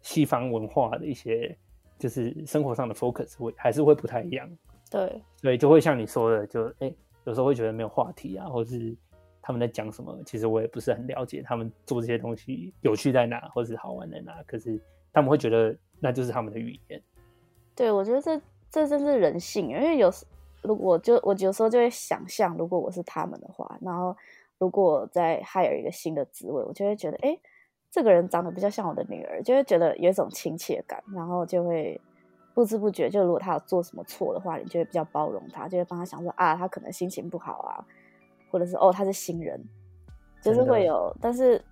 西方文化的一些。就是生活上的 focus 会还是会不太一样，对，所以就会像你说的，就哎、欸，有时候会觉得没有话题啊，或是他们在讲什么，其实我也不是很了解他们做这些东西有趣在哪，或是好玩在哪，可是他们会觉得那就是他们的语言。对，我觉得这这真是人性，因为有时如果就我有时候就会想象，如果我是他们的话，然后如果再 hire 一个新的职位，我就会觉得哎。欸这个人长得比较像我的女儿，就会觉得有一种亲切感，然后就会不知不觉，就如果他有做什么错的话，你就会比较包容他，就会帮他想说啊，他可能心情不好啊，或者是哦，他是新人，就是会有，但是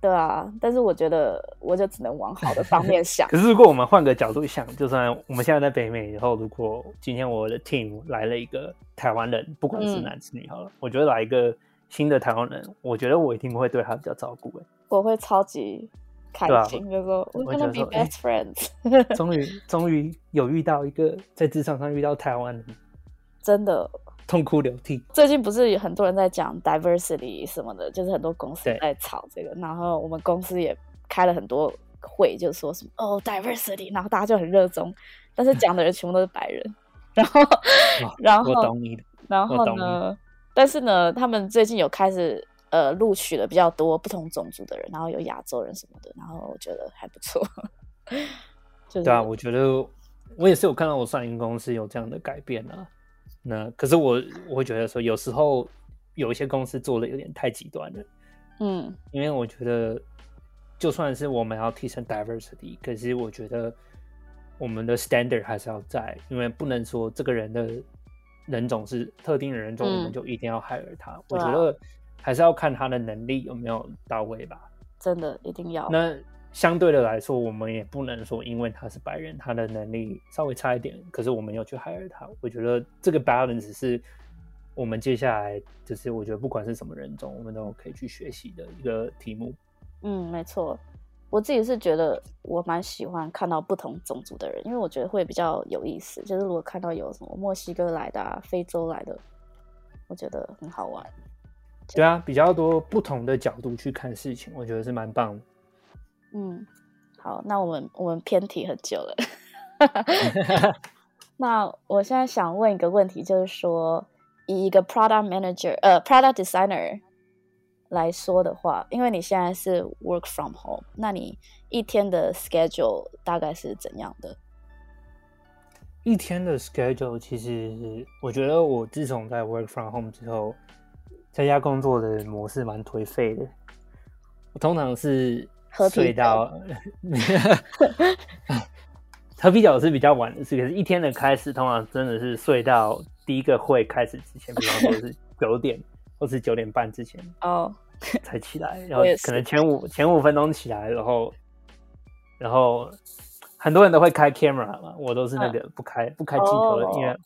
对啊，但是我觉得我就只能往好的方面想。可是如果我们换个角度想，就算我们现在在北美以后，如果今天我的 team 来了一个台湾人，不管是男是女好了，嗯，我觉得来一个新的台湾人，我觉得我一定会对他比较照顾哎。我会超级开心，啊、就说 We're gonna be best friends。终于，终于有遇到一个在职场上遇到台湾人，真的痛哭流涕。最近不是有很多人在讲 diversity 什么的，就是很多公司在吵这个，然后我们公司也开了很多会，就说什么哦、oh, diversity，然后大家就很热衷，但是讲的人全部都是白人，然后，然后，然后呢？但是呢，他们最近有开始。呃，录取了比较多不同种族的人，然后有亚洲人什么的，然后我觉得还不错。就是、对啊，我觉得我也是有看到我上一个公司有这样的改变啊。那可是我我会觉得说，有时候有一些公司做的有点太极端了。嗯，因为我觉得就算是我们要提升 diversity，可是我觉得我们的 standard 还是要在，因为不能说这个人的人种是特定的人种，我们就一定要 hire 他。嗯、我觉得。还是要看他的能力有没有到位吧，真的一定要。那相对的来说，我们也不能说因为他是白人，他的能力稍微差一点，可是我们要去 hire 他。我觉得这个 balance 是我们接下来就是我觉得不管是什么人种，我们都可以去学习的一个题目。嗯，没错，我自己是觉得我蛮喜欢看到不同种族的人，因为我觉得会比较有意思。就是如果看到有什么墨西哥来的啊、非洲来的，我觉得很好玩。对啊，比较多不同的角度去看事情，我觉得是蛮棒的。嗯，好，那我们我们偏题很久了。那我现在想问一个问题，就是说，以一个 product manager，呃，product designer，来说的话，因为你现在是 work from home，那你一天的 schedule 大概是怎样的？一天的 schedule 其实，我觉得我自从在 work from home 之后，在家工作的模式蛮颓废的。我通常是睡到 喝啤酒是比较晚的事，可是一天的开始通常真的是睡到第一个会开始之前，比方说是九点或是九点半之前哦 才起来，然后可能前五前五分钟起来，然后然后。很多人都会开 camera 嘛，我都是那个不开、嗯、不开镜头的，因为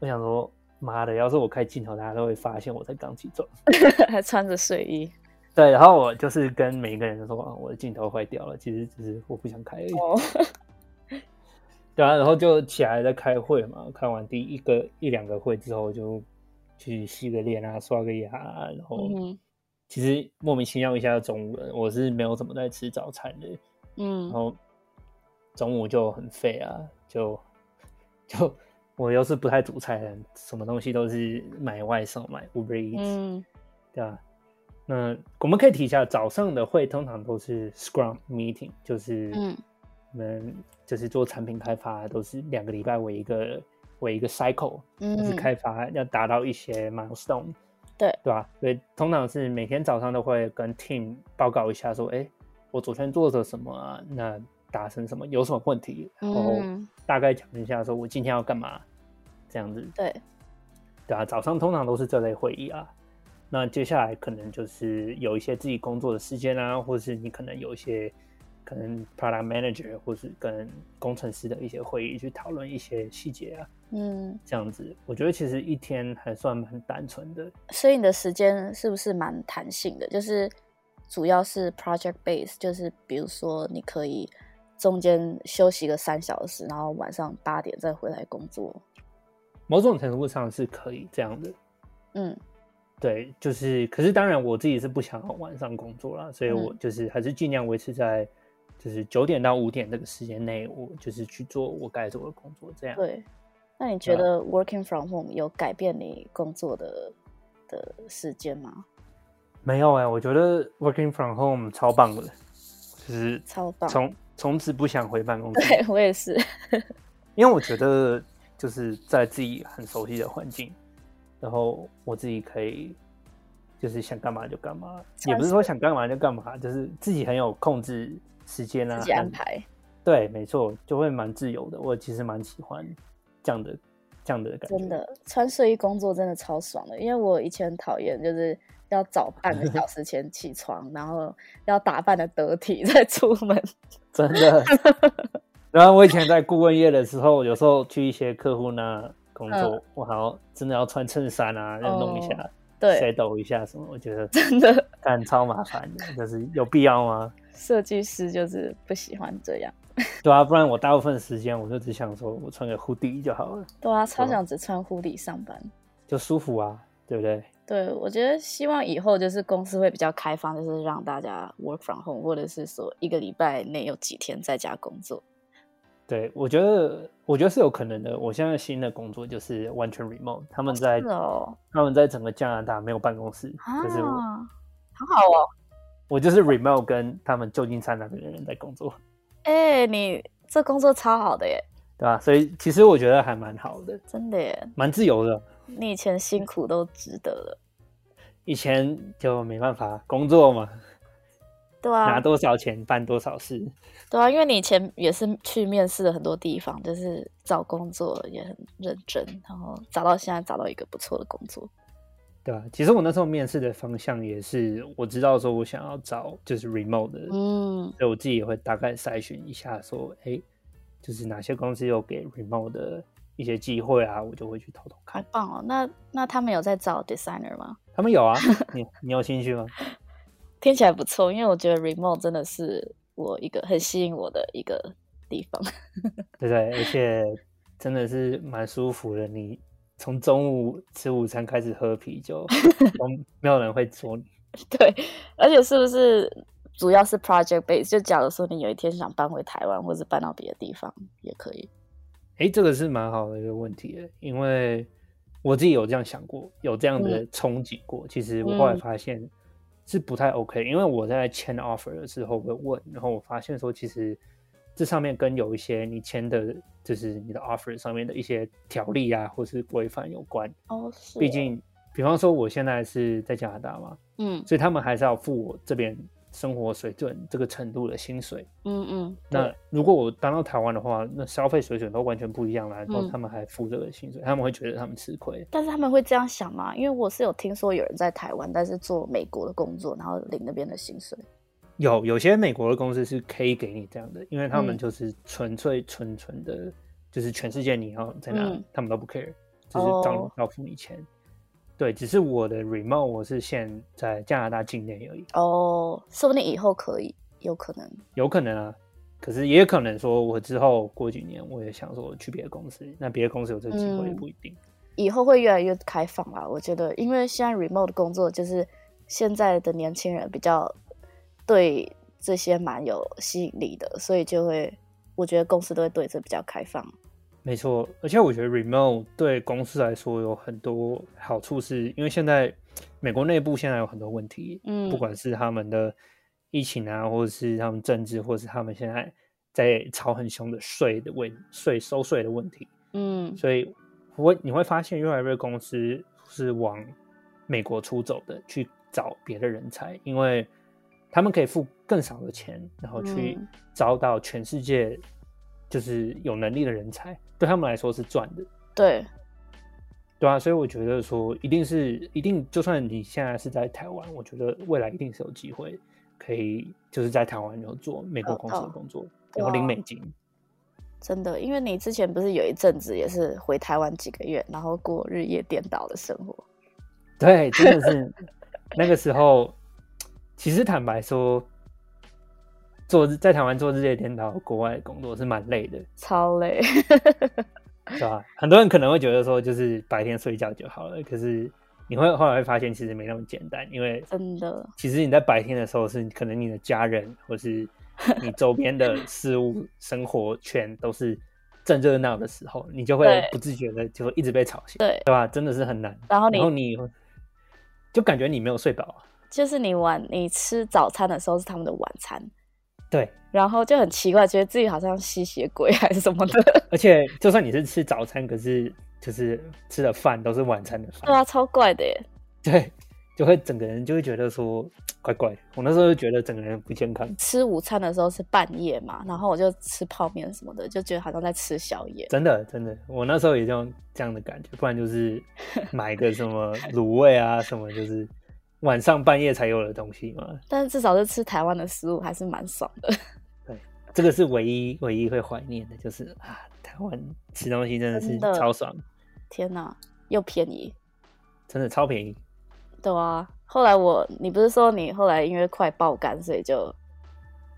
我想说，妈的，要是我开镜头，大家都会发现我才刚起床，还穿着睡衣。对，然后我就是跟每一个人都说，我的镜头坏掉了，其实只是我不想开而已。哦、对啊，然后就起来在开会嘛，开完第一个一两个会之后，就去洗个脸啊，刷个牙，啊然后其实莫名其妙一下中午，我是没有怎么在吃早餐的，嗯，然后。中午就很废啊，就就我又是不太煮菜的人，什么东西都是买外送买 Uber Eats，嗯，对吧？那我们可以提一下，早上的会通常都是 Scrum Meeting，就是嗯，我们就是做产品开发都是两个礼拜为一个为一个 cycle，嗯，就是开发要达到一些 milestone，对对吧？所以通常是每天早上都会跟 team 报告一下，说，哎，我昨天做了什么啊？那达成什么？有什么问题？然后大概讲一下，说我今天要干嘛，这样子。对，对啊，早上通常都是这类会议啊。那接下来可能就是有一些自己工作的时间啊，或者是你可能有一些可能 product manager 或是跟工程师的一些会议，去讨论一些细节啊。嗯，这样子，我觉得其实一天还算蛮单纯的。所以你的时间是不是蛮弹性的？就是主要是 project base，就是比如说你可以。中间休息个三小时，然后晚上八点再回来工作。某种程度上是可以这样的。嗯，对，就是，可是当然我自己是不想要晚上工作啦，所以我就是还是尽量维持在就是九点到五点这个时间内，我就是去做我该做的工作。这样。对。那你觉得 working from home 有改变你工作的的时间吗？没有哎、欸，我觉得 working from home 超棒的，就是超棒。从从此不想回办公室。对，我也是，因为我觉得就是在自己很熟悉的环境，然后我自己可以就是想干嘛就干嘛，也不是说想干嘛就干嘛，就是自己很有控制时间啊，自己安排。对，没错，就会蛮自由的。我其实蛮喜欢这样的这样的感觉。真的，穿睡衣工作真的超爽的，因为我以前讨厌就是。要早半个小时前起床，然后要打扮的得体 再出门。真的。然后我以前在顾问业的时候，有时候去一些客户那工作，嗯、我好像真的要穿衬衫啊，要弄一下，哦、对，再抖一下什么，我觉得真的但超麻烦的，就是有必要吗？设计师就是不喜欢这样。对啊，不然我大部分时间我就只想说我穿个 hoodie 就好了。对啊，超想只穿 hoodie 上班，就舒服啊，对不对？对，我觉得希望以后就是公司会比较开放，就是让大家 work from home，或者是说一个礼拜内有几天在家工作。对，我觉得我觉得是有可能的。我现在新的工作就是完全 remote，他们在、哦、他们在整个加拿大没有办公室，啊、就是我很好哦。我就是 remote 跟他们旧金山那边的人在工作。哎，你这工作超好的耶，对吧？所以其实我觉得还蛮好的，真的耶，蛮自由的。你以前辛苦都值得了，以前就没办法工作嘛，对啊，拿多少钱办多少事，对啊，因为你以前也是去面试了很多地方，就是找工作也很认真，然后找到现在找到一个不错的工作，对啊，其实我那时候面试的方向也是我知道说我想要找就是 remote 的，嗯，所以我自己也会大概筛选一下说，哎，就是哪些公司有给 remote 的。一些机会啊，我就会去偷偷看。好棒哦！那那他们有在找 designer 吗？他们有啊，你你有兴趣吗？听起来不错，因为我觉得 remote 真的是我一个很吸引我的一个地方。对对，而且真的是蛮舒服的。你从中午吃午餐开始喝啤酒，都没有人会说你。对，而且是不是主要是 project base？就假如说你有一天想搬回台湾，或者搬到别的地方，也可以。哎，这个是蛮好的一个问题，因为我自己有这样想过，有这样的憧憬过。嗯、其实我后来发现，是不太 OK，因为我在签 offer 的时候会问，然后我发现说，其实这上面跟有一些你签的，就是你的 offer 上面的一些条例啊，或是规范有关。哦，是。毕竟，比方说我现在是在加拿大嘛，嗯，所以他们还是要付我这边。生活水准这个程度的薪水，嗯嗯，那如果我搬到台湾的话，那消费水准都完全不一样了，然后他们还付这个薪水，嗯，他们会觉得他们吃亏。但是他们会这样想吗？因为我是有听说有人在台湾，但是做美国的工作，然后领那边的薪水。有有些美国的公司是可以给你这样的，因为他们就是纯粹纯纯的，嗯，就是全世界你要在哪，嗯，他们都不 care，就是找要付你钱。对，只是我的 remote 我是现在加拿大境内而已。哦，说不定以后可以，有可能，有可能啊。可是也有可能说，我之后过几年，我也想说去别的公司，那别的公司有这个机会也不一定。嗯，以后会越来越开放啦？我觉得，因为现在 remote 工作就是现在的年轻人比较对这些蛮有吸引力的，所以就会，我觉得公司都会对这比较开放。没错，而且我觉得 remote 对公司来说有很多好处，是因为现在美国内部现在有很多问题，嗯，不管是他们的疫情啊，或者是他们政治，或者是他们现在在吵很凶的税的问税收税的问题，嗯，所以会你会发现越来越公司是往美国出走的，去找别的人才，因为他们可以付更少的钱，然后去招到全世界。就是有能力的人才，对他们来说是赚的。对，对啊，所以我觉得说，一定是一定，就算你现在是在台湾，我觉得未来一定是有机会可以，就是在台湾有做美国公司的工作，然后领美金。真的，因为你之前不是有一阵子也是回台湾几个月，然后过日夜颠倒的生活。对，真的是那个时候，其实坦白说。做在台湾做日夜颠倒，国外工作是蛮累的，超累，是吧？很多人可能会觉得说，就是白天睡觉就好了。可是你会后来会发现，其实没那么简单，因为真的，其实你在白天的时候，是可能你的家人或是你周边的 事物、生活圈都是正热闹的时候，你就会不自觉的就会一直被吵醒，对对吧？真的是很难。然后你，然后你就感觉你没有睡饱啊，就是你晚你吃早餐的时候是他们的晚餐。对，然后就很奇怪，觉得自己好像吸血鬼还是什么的。而且，就算你是吃早餐，可是就是吃的饭都是晚餐的饭。对啊，超怪的耶。对，就会整个人就会觉得说怪怪。我那时候就觉得整个人不健康。吃午餐的时候是半夜嘛，然后我就吃泡面什么的，就觉得好像在吃宵夜。真的，真的，我那时候也这样这样的感觉。不然就是买个什么卤味啊，什么就是。晚上半夜才有的东西嘛，但是至少是吃台湾的食物，还是蛮爽的。对，这个是唯一唯一会怀念的，就是啊，台湾吃东西真的是超爽。天哪，又便宜，真的超便宜。对啊，后来我，你不是说你后来因为快爆肝，所以就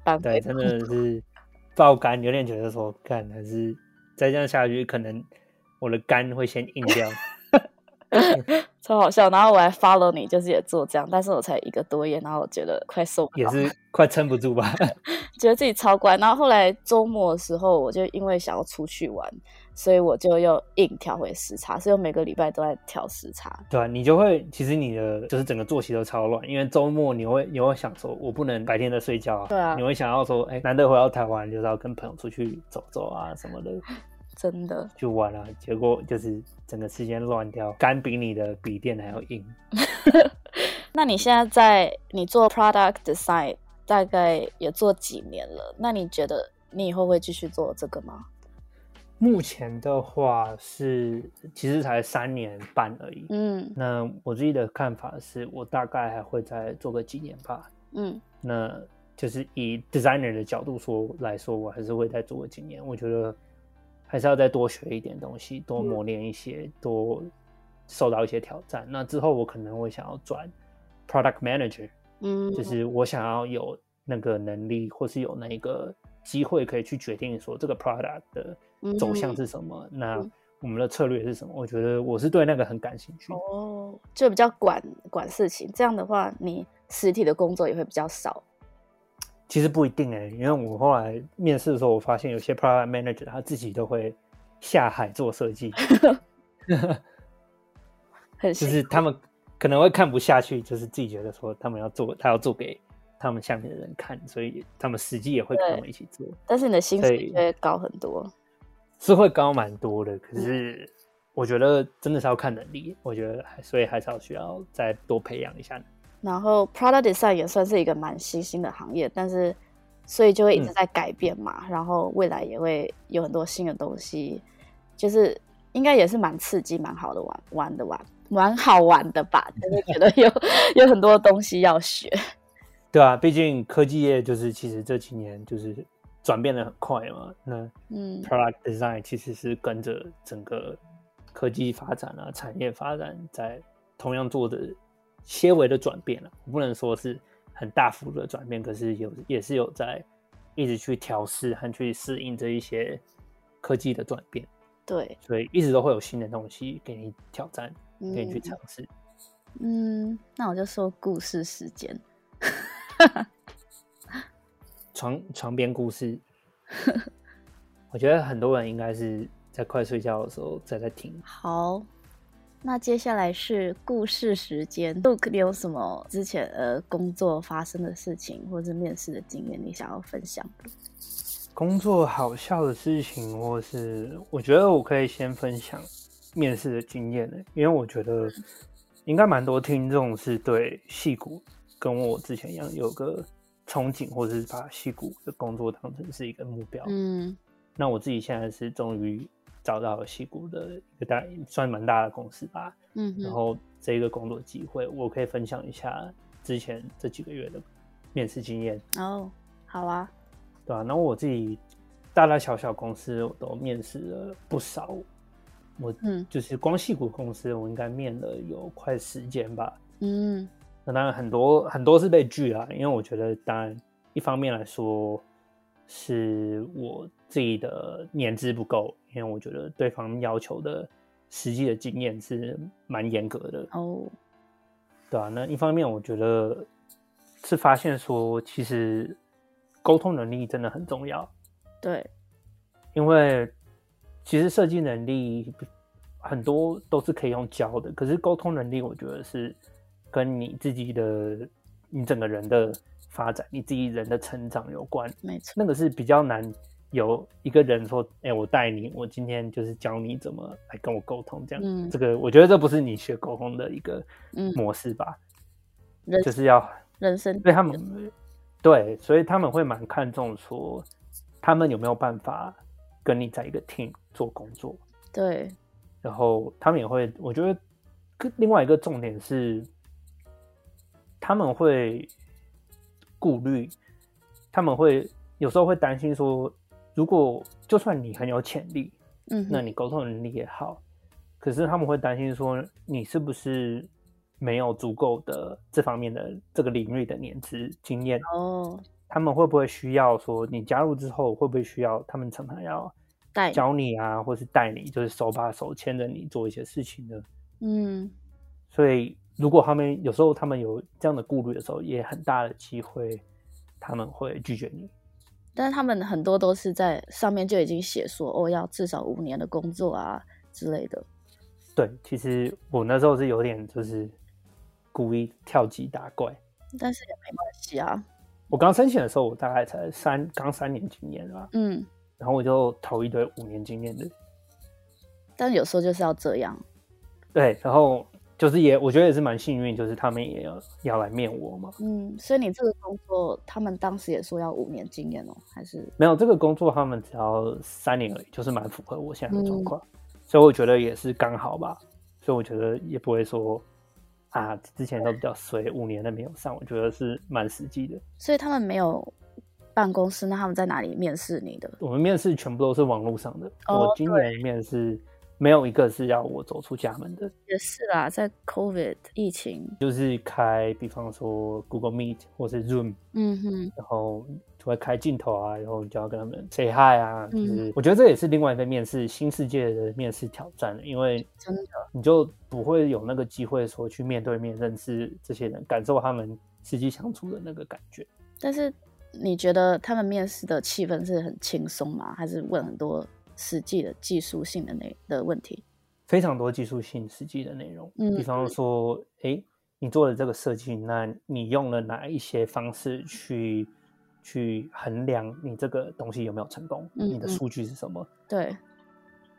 搬？对，真的是爆肝，有点觉得说，干还是再这样下去，可能我的肝会先硬掉。超好笑，然后我还 follow 你，就是也做这样，但是我才一个多月，然后我觉得快受不了，也是快撑不住吧，觉得自己超乖。然后后来周末的时候，我就因为想要出去玩，所以我就又硬调回时差，所以我每个礼拜都在调时差。对啊，你就会其实你的就是整个作息都超乱，因为周末你会你会想说，我不能白天在睡觉啊，对啊，你会想要说，哎，难得回到台湾，就是要跟朋友出去走走啊什么的。真的就完了，结果就是整个时间乱掉，肝比你的笔电还要硬。那你现在在你做 product design 大概也做几年了？那你觉得你以后会继续做这个吗？目前的话是其实才三年半而已。嗯，那我自己的看法是我大概还会再做个几年吧。嗯，那就是以 designer 的角度说来说，我还是会再做个几年。我觉得。还是要再多学一点东西，多磨练一些，嗯，多受到一些挑战。那之后我可能会想要转 product manager，嗯，就是我想要有那个能力，或是有那个机会可以去决定说这个 product 的走向是什么，嗯，那我们的策略是什么？我觉得我是对那个很感兴趣。哦，就比较管管事情，这样的话，你实体的工作也会比较少。其实不一定哎，因为我后来面试的时候，我发现有些 product manager 他自己都会下海做设计，很 就是他们可能会看不下去，就是自己觉得说他们要做，他要做给他们下面的人看，所以他们实际也会跟我们一起做。但是你的薪水会高很多，是会高蛮多的。可是我觉得真的是要看能力，我觉得所以还是要需要再多培养一下。然后 product design 也算是一个蛮新兴的行业，但是所以就会一直在改变嘛。嗯、然后未来也会有很多新的东西，就是应该也是蛮刺激、蛮好的玩玩的玩。蛮好玩的吧，就是觉得有 有很多东西要学。对啊，毕竟科技业就是其实这几年就是转变的很快嘛。那嗯，product design 其实是跟着整个科技发展啊、产业发展在同样做的些微的转变了。我不能说是很大幅度的转变，可是有也是有在一直去调试和去适应这一些科技的转变。对，所以一直都会有新的东西给你挑战。给你去尝试。嗯，那我就说故事时间。床床边故事。我觉得很多人应该是在快睡觉的时候在在听。好，那接下来是故事时间。Luke，你有什么之前呃工作发生的事情，或者面试的经验，你想要分享的？工作好笑的事情，或是我觉得我可以先分享。面试的经验呢？因为我觉得应该蛮多听众是对戏骨跟我之前一样有个憧憬，或者是把戏骨的工作当成是一个目标。嗯，那我自己现在是终于找到了矽谷的一个大算蛮大的公司吧。嗯，然后这一个工作机会，我可以分享一下之前这几个月的面试经验。哦，好啊，对啊，那我自己大大小小公司我都面试了不少。我嗯，就是光戏谷公司，我应该面了有快十间吧。嗯，那当然很多很多是被拒了，因为我觉得，当然一方面来说是我自己的年资不够，因为我觉得对方要求的实际的经验是蛮严格的。哦，对啊，那一方面我觉得是发现说，其实沟通能力真的很重要。对，因为。其实设计能力很多都是可以用教的，可是沟通能力，我觉得是跟你自己的、你整个人的发展、你自己人的成长有关。没错，那个是比较难有一个人说：“哎、欸，我带你，我今天就是教你怎么来跟我沟通。”这样，嗯、这个我觉得这不是你学沟通的一个模式吧？嗯、就是要人生对他们对，所以他们会蛮看重说他们有没有办法跟你在一个 team。做工作，对，然后他们也会，我觉得，另外一个重点是，他们会顾虑，他们会有时候会担心说，如果就算你很有潜力，嗯，那你沟通能力也好，可是他们会担心说，你是不是没有足够的这方面的这个领域的年资经验？哦，他们会不会需要说，你加入之后会不会需要他们常常要？教你啊，或是带你，就是手把手牵着你做一些事情呢。嗯，所以如果他们有时候他们有这样的顾虑的时候，也很大的机会他们会拒绝你。但是他们很多都是在上面就已经写说，哦，要至少五年的工作啊之类的。对，其实我那时候是有点就是故意跳级打怪，但是也没关系啊。我刚申请的时候，我大概才三刚三年经验吧。嗯。然后我就投一堆五年经验的，但有时候就是要这样。对，然后就是也，我觉得也是蛮幸运，就是他们也要要来面我嘛。嗯，所以你这个工作，他们当时也说要五年经验哦，还是没有这个工作，他们只要三年而已，就是蛮符合我现在的状况，嗯、所以我觉得也是刚好吧。所以我觉得也不会说啊，之前都比较衰，五年都没有上，我觉得是蛮实际的。所以他们没有。办公室，那他们在哪里面试你的？我们面试全部都是网络上的。Oh, 我今年面试没有一个是要我走出家门的。也是啦，在 COVID 疫情，就是开，比方说 Google Meet 或是 Zoom，嗯哼，然后就会开镜头啊，然后你就要跟他们 say hi 啊。就是、嗯、我觉得这也是另外一个面试新世界的面试挑战，因为真的你就不会有那个机会说去面对面认识这些人，感受他们实际相处的那个感觉。但是。你觉得他们面试的气氛是很轻松吗？还是问很多实际的技术性的内的问题？非常多技术性实际的内容。嗯，比方说，哎，你做的这个设计，那你用了哪一些方式去去衡量你这个东西有没有成功？你的数据是什么？对，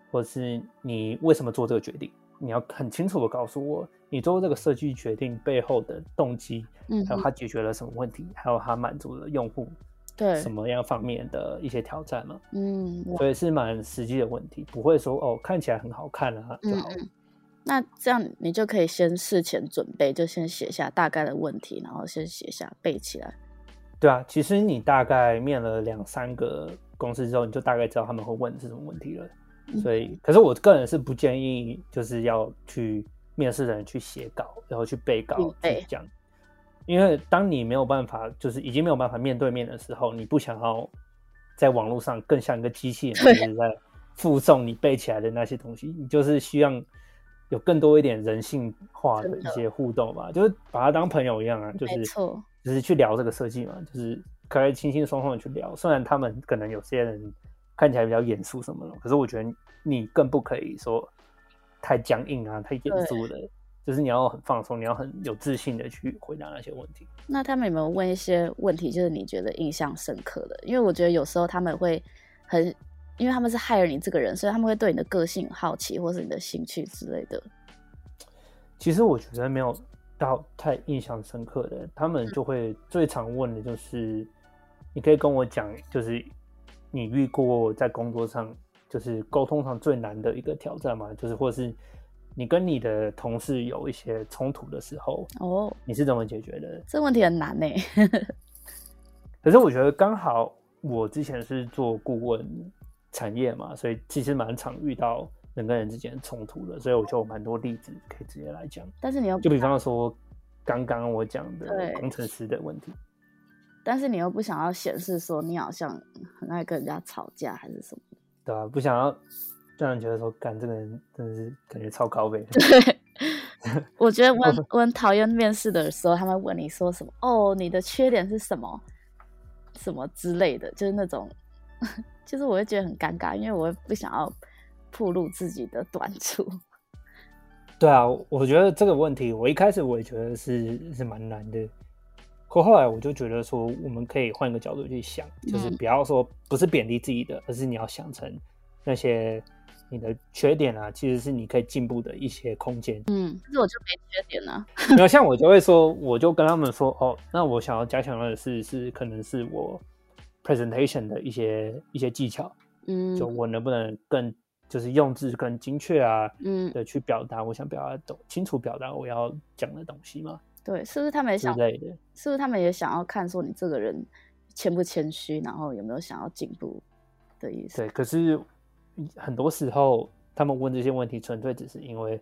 或是你为什么做这个决定？你要很清楚的告诉我，你做这个设计决定背后的动机，嗯，还有它解决了什么问题，还有它满足了用户对什么样方面的一些挑战嘛？嗯，所以是蛮实际的问题，不会说哦看起来很好看啊就好了。嗯那这样你就可以先事前准备，就先写下大概的问题，然后先写下背起来。对啊，其实你大概面了两三个公司之后，你就大概知道他们会问这种问题了。嗯、所以，可是我个人是不建议就是要去面试的人去写稿，然后去背稿去讲，因为当你没有办法，就是已经没有办法面对面的时候，你不想要在网络上更像一个机器人，就是在附送你背起来的那些东西，你就是需要。有更多一点人性化的一些互动吧，就是把它当朋友一样啊，就是就是去聊这个设计嘛，就是可以轻轻松松的去聊。虽然他们可能有些人看起来比较严肃什么的，可是我觉得你更不可以说太僵硬啊，太严肃的，就是你要很放松，你要很有自信的去回答那些问题。那他们有没有问一些问题，就是你觉得印象深刻的？因为我觉得有时候他们会很。因为他们是 hire 你这个人，所以他们会对你的个性好奇，或是你的兴趣之类的。其实我觉得没有到太印象深刻的，他们就会 最常问的就是，你可以跟我讲，就是你遇过在工作上就是沟通上最难的一个挑战吗？就是或是你跟你的同事有一些冲突的时候，哦，你是怎么解决的？这问题很难呢。可是我觉得刚好我之前是做顾问。产业嘛，所以其实蛮常遇到人跟人之间冲突的，所以我就有蛮多例子可以直接来讲。但是你要就比方说刚刚我讲的工程师的问题，但是你又不想要显示说你好像很爱跟人家吵架还是什么，对啊，不想要让人觉得说干这个人真的是感觉超高倍。对，我觉得我 我很讨厌面试的时候，他们问你说什么哦，你的缺点是什么什么之类的，就是那种。就是我会觉得很尴尬，因为我会不想要暴露自己的短处。对啊，我觉得这个问题，我一开始我也觉得是是蛮难的。可后来我就觉得说，我们可以换一个角度去想，就是不要说不是贬低自己的，嗯、而是你要想成那些你的缺点啊，其实是你可以进步的一些空间。嗯，可是我就没缺点呢、啊。没有，像我就会说，我就跟他们说，哦，那我想要加强的是，是可能是我。presentation 的一些一些技巧，嗯，就我能不能更就是用字更精确啊，嗯，的去表达我想表达懂，清楚表达我要讲的东西嘛？对，是不是他们也想？之类的，是不是他们也想要看说你这个人谦不谦虚，然后有没有想要进步的意思？对，可是很多时候他们问这些问题，纯粹只是因为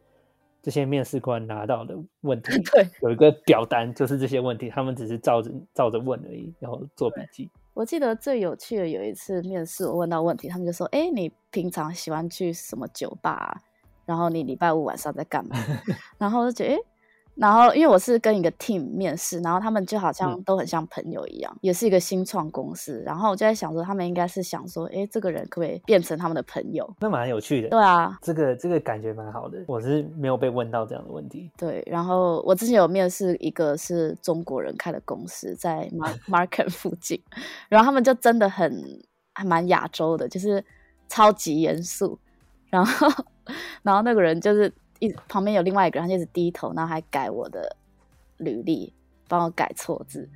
这些面试官拿到的问题，对，有一个表单就是这些问题，他们只是照着照着问而已，然后做笔记。我记得最有趣的有一次面试，我问到问题，他们就说：“哎，你平常喜欢去什么酒吧啊？然后你礼拜五晚上在干嘛？” 然后我就觉得，哎。然后，因为我是跟一个 team 面试，然后他们就好像都很像朋友一样，嗯、也是一个新创公司。然后我就在想说，他们应该是想说，哎，这个人可不可以变成他们的朋友？那蛮有趣的。对啊，这个这个感觉蛮好的。我是没有被问到这样的问题。对，然后我之前有面试一个是中国人开的公司，在 Market 附近，然后他们就真的很还蛮亚洲的，就是超级严肃。然后，然后那个人就是。一旁边有另外一个人，他就一直低头，然后还改我的履历，帮我改错字。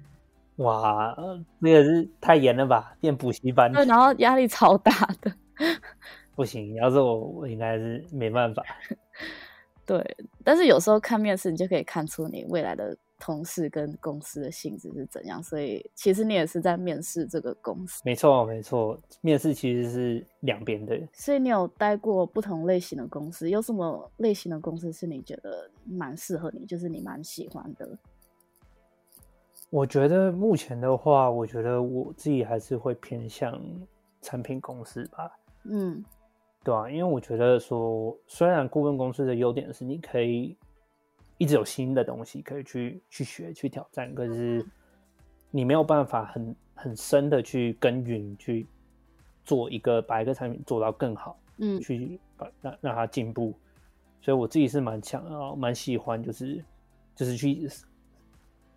哇，那个是太严了吧？变补习班。对，然后压力超大的。不行，要是我，我应该是没办法。对，但是有时候看面试，你就可以看出你未来的。同事跟公司的性质是怎样？所以其实你也是在面试这个公司。没错，没错，面试其实是两边的。所以你有待过不同类型的公司，有什么类型的公司是你觉得蛮适合你，就是你蛮喜欢的？我觉得目前的话，我觉得我自己还是会偏向产品公司吧。嗯，对啊，因为我觉得说，虽然顾问公司的优点是你可以。一直有新的东西可以去去学去挑战，可是你没有办法很很深的去耕耘，去做一个把一个产品做到更好，嗯，去把让让它进步。所以我自己是蛮强啊，蛮喜欢就是就是去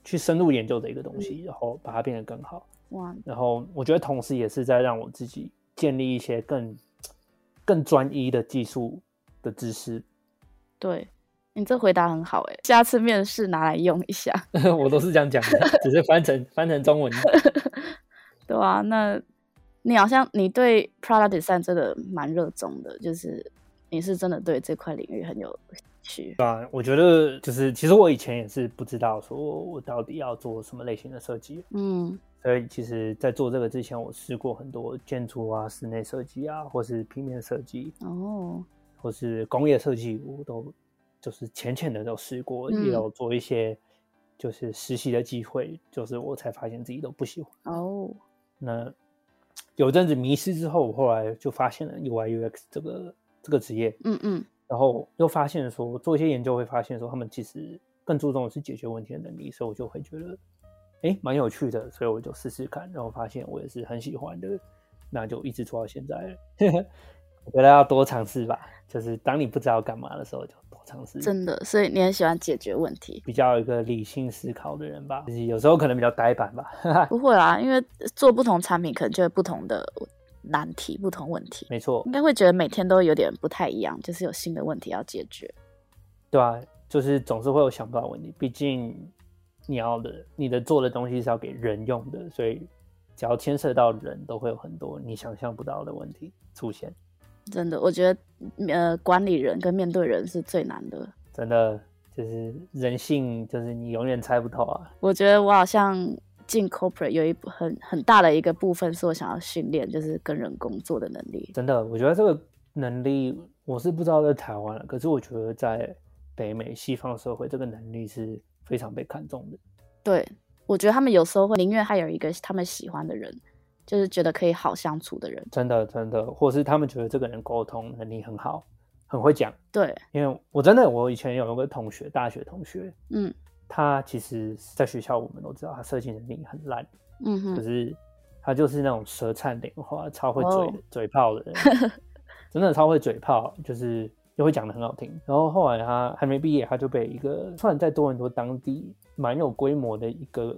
去深入研究的一个东西，然后把它变得更好。哇！然后我觉得同时也是在让我自己建立一些更更专一的技术的知识。对，你这回答很好哎，下次面试拿来用一下。我都是这样讲的，只是翻成翻成中文。对啊，那你好像你对 product design 真的蛮热衷的，就是你是真的对这块领域很有兴趣。对啊，我觉得就是其实我以前也是不知道说我到底要做什么类型的设计。嗯。所以其实，在做这个之前，我试过很多建筑啊、室内设计啊，或是平面设计哦，或是工业设计，我都就是浅浅的都试过，嗯、也有做一些就是实习的机会，就是我才发现自己都不喜欢哦。那有阵子迷失之后，我后来就发现了 UI UX 这个这个职业，嗯嗯，然后又发现说做一些研究会发现说他们其实更注重的是解决问题的能力，所以我就会觉得。哎，蛮有趣的，所以我就试试看，然后发现我也是很喜欢的，那就一直做到现在了。我觉得要多尝试吧，就是当你不知道干嘛的时候，就多尝试。真的，所以你很喜欢解决问题，比较一个理性思考的人吧。就是有时候可能比较呆板吧。不会啊，因为做不同产品，可能就会不同的难题、不同问题。没错，应该会觉得每天都有点不太一样，就是有新的问题要解决。对啊，就是总是会有想不到问题，毕竟。你要的，你的做的东西是要给人用的，所以只要牵涉到人，都会有很多你想象不到的问题出现。真的，我觉得呃，管理人跟面对人是最难的。真的，就是人性，就是你永远猜不透啊。我觉得我好像进 corporate 有一很很大的一个部分是我想要训练，就是跟人工作的能力。真的，我觉得这个能力我是不知道在台湾了，可是我觉得在北美西方社会，这个能力是。非常被看重的，对，我觉得他们有时候会宁愿还有一个他们喜欢的人，就是觉得可以好相处的人，真的真的，或是他们觉得这个人沟通能力很好，很会讲。对，因为我真的，我以前有一个同学，大学同学，嗯，他其实在学校我们都知道他设计能力很烂，嗯哼，可是他就是那种舌灿莲花，超会嘴、哦、嘴炮的人，真的超会嘴炮，就是。就会讲的很好听，然后后来他还没毕业，他就被一个突然在多伦多当地蛮有规模的一个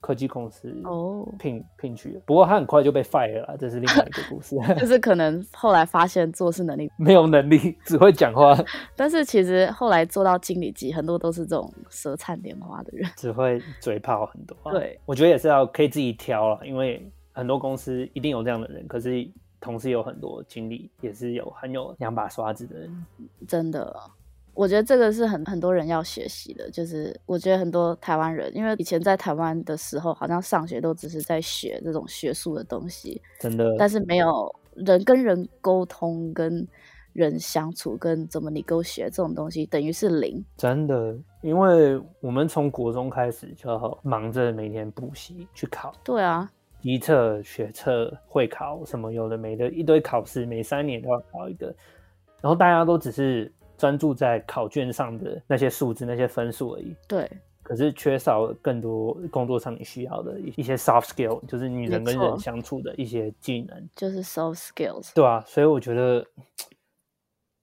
科技公司哦聘聘去的。不过他很快就被 fire 了，这是另外一个故事。就是可能后来发现做事能力没有能力，只会讲话。但是其实后来做到经理级，很多都是这种舌灿莲花的人，只会嘴炮很多。对，我觉得也是要可以自己挑了，因为很多公司一定有这样的人，可是。同时有很多经理，也是有很有两把刷子的人。真的，我觉得这个是很很多人要学习的。就是我觉得很多台湾人，因为以前在台湾的时候，好像上学都只是在学这种学术的东西，真的。但是没有人跟人沟通、跟人相处、跟怎么你给我学这种东西，等于是零。真的，因为我们从国中开始就要忙着每天补习去考。对啊。一测、学测、会考什么有的没的，一堆考试，每三年都要考一个，然后大家都只是专注在考卷上的那些数字、那些分数而已。对。可是缺少更多工作上你需要的一些 soft skill，就是你人跟人相处的一些技能，就是 soft skills。对啊，所以我觉得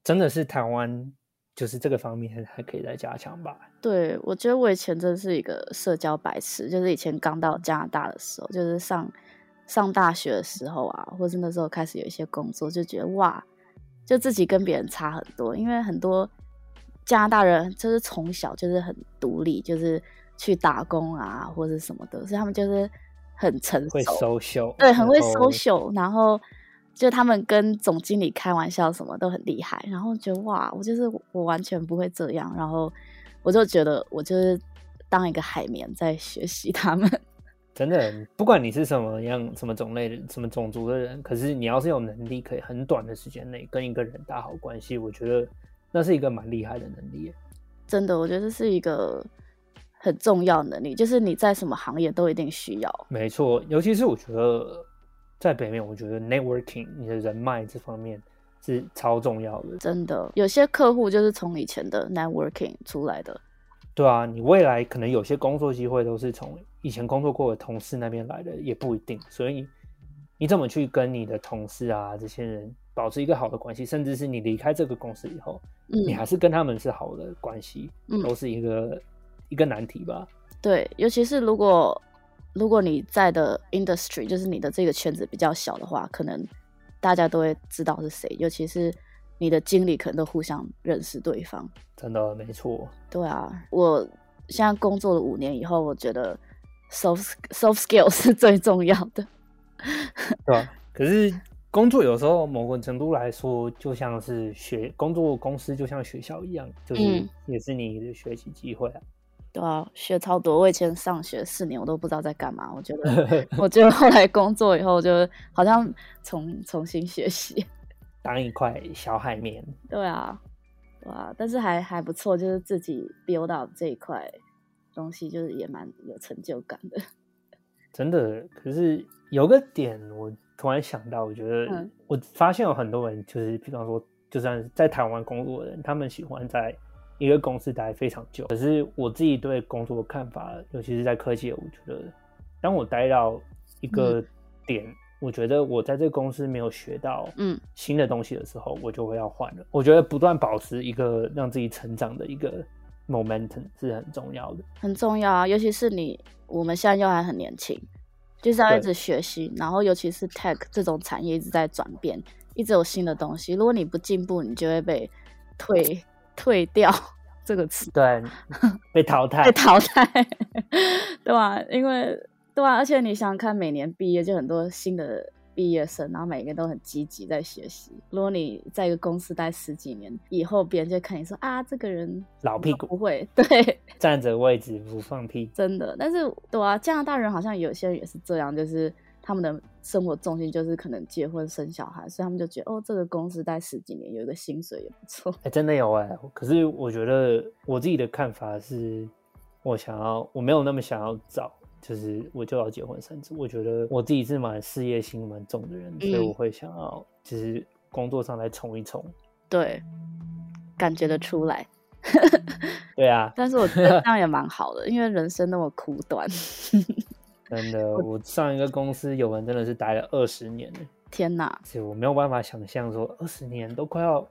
真的是台湾。就是这个方面还可以再加强吧。对，我觉得我以前真是一个社交白痴，就是以前刚到加拿大的时候，就是上上大学的时候啊，或是那时候开始有一些工作，就觉得哇，就自己跟别人差很多，因为很多加拿大人就是从小就是很独立，就是去打工啊或者什么的，所以他们就是很成熟，会 social，对，很会 social，然后。就他们跟总经理开玩笑什么都很厉害，然后觉得哇，我就是我完全不会这样，然后我就觉得我就是当一个海绵在学习他们。真的，不管你是什么样、什么种类的、什么种族的人，可是你要是有能力，可以很短的时间内跟一个人打好关系，我觉得那是一个蛮厉害的能力。真的，我觉得这是一个很重要的能力，就是你在什么行业都一定需要。没错，尤其是我觉得。在北面，我觉得 networking 你的人脉这方面是超重要的。真的，有些客户就是从以前的 networking 出来的。对啊，你未来可能有些工作机会都是从以前工作过的同事那边来的，也不一定。所以你怎么去跟你的同事啊这些人保持一个好的关系，甚至是你离开这个公司以后，嗯，你还是跟他们是好的关系，嗯，都是一个一个难题吧。对，尤其是如果如果你在的 industry 就是你的这个圈子比较小的话，可能大家都会知道是谁，尤其是你的经理可能都互相认识对方。真的没错。对啊，我现在工作了五年以后，我觉得 soft soft skill 是最重要的。对啊，可是工作有时候某个程度来说，就像是学工作公司，就像学校一样，就是也是你的学习机会啊。嗯对啊，学超多。我以前上学四年，我都不知道在干嘛。我觉得，我觉得后来工作以后，就好像重重新学习，当一块小海绵。对啊，对啊，但是还还不错，就是自己 build up 这一块东西，就是也蛮有成就感的。真的，可是有个点，我突然想到，我觉得我发现有很多人，就是比方说，就算在台湾工作的人，他们喜欢在。一个公司待非常久，可是我自己对工作的看法，尤其是在科技，我觉得，当我待到一个点，嗯、我觉得我在这个公司没有学到嗯新的东西的时候，嗯、我就会要换了。我觉得不断保持一个让自己成长的一个 momentum 是很重要的，很重要啊！尤其是你我们现在又还很年轻，就是要一直学习，然后尤其是 tech 这种产业一直在转变，一直有新的东西，如果你不进步，你就会被退。退掉这个词，对，被淘汰，被淘汰，对吧？因为，对啊，而且你想看，每年毕业就很多新的毕业生，然后每个人都很积极在学习。如果你在一个公司待十几年，以后别人就看你说啊，这个人老屁股，不会，对，站着位置不放屁，真的。但是，对啊，加拿大人好像有些人也是这样，就是。他们的生活重心就是可能结婚生小孩，所以他们就觉得哦，这个公司待十几年，有一个薪水也不错。哎、欸，真的有哎、欸。可是我觉得我自己的看法是，我想要，我没有那么想要找，就是我就要结婚生子。我觉得我自己是蛮事业心蛮重的人，嗯、所以我会想要，就是工作上来冲一冲。对，感觉得出来。对啊，但是我觉得这样也蛮好的，因为人生那么苦短。真的，我上一个公司有人真的是待了二十年。天哪！所以我没有办法想象说二十年都快要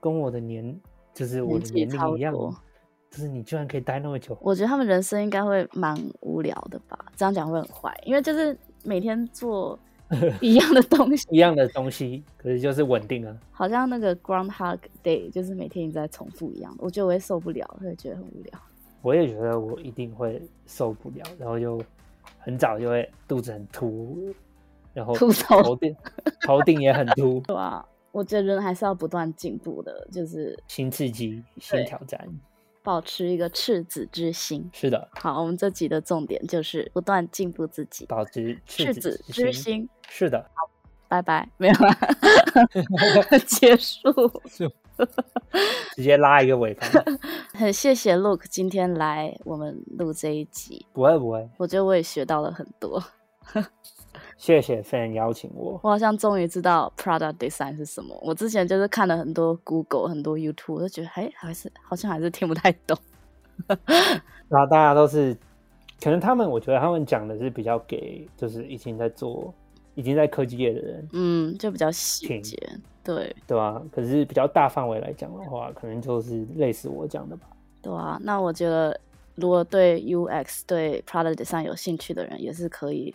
跟我的年，就是我的年龄一样，就是你居然可以待那么久。我觉得他们人生应该会蛮无聊的吧？这样讲会很坏，因为就是每天做 一样的东西，一样的东西，可是就是稳定啊。好像那个 Groundhog Day，就是每天一直在重复一样，我觉得我会受不了，会觉得很无聊。我也觉得我一定会受不了，然后就。很早就会肚子很凸，然后头顶头顶也很凸，对啊，我觉得人还是要不断进步的，就是新刺激、新挑战，保持一个赤子之心。是的，好，我们这集的重点就是不断进步自己，保持赤子之心。是的，好，拜拜，没有了，结束。直接拉一个尾巴。很谢谢 Look 今天来我们录这一集。不会不会，我觉得我也学到了很多。谢谢 Fan 邀请我。我好像终于知道 Product Design 是什么。我之前就是看了很多 Google 很多 YouTube，我就觉得哎，还是好像还是听不太懂。然后大家都是，可能他们我觉得他们讲的是比较给，就是已经在做。已经在科技业的人，嗯，就比较细节，对对吧？可是比较大范围来讲的话，可能就是类似我讲的吧。对啊，那我觉得如果对 UX 对 Product Design 有兴趣的人，也是可以，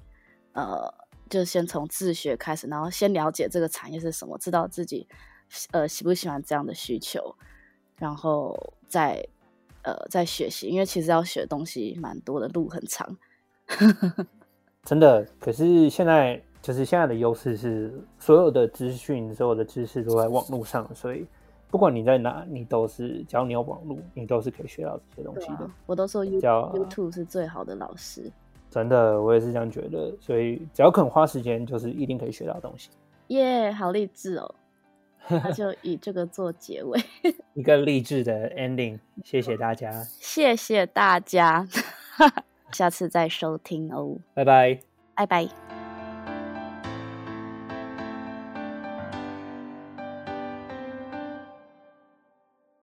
呃，就先从自学开始，然后先了解这个产业是什么，知道自己呃喜不喜欢这样的需求，然后再呃再学习，因为其实要学东西蛮多的，路很长。真的，可是现在。就是现在的优势是，所有的资讯、所有的知识都在网络上，所以不管你在哪，你都是只要你有网络，你都是可以学到这些东西的。啊、我都说 you, YouTube 是最好的老师。真的，我也是这样觉得。所以只要肯花时间，就是一定可以学到东西。耶，yeah, 好励志哦！那就以这个做结尾，一个励志的 ending。谢谢大家，谢谢大家，下次再收听哦。拜拜，拜拜。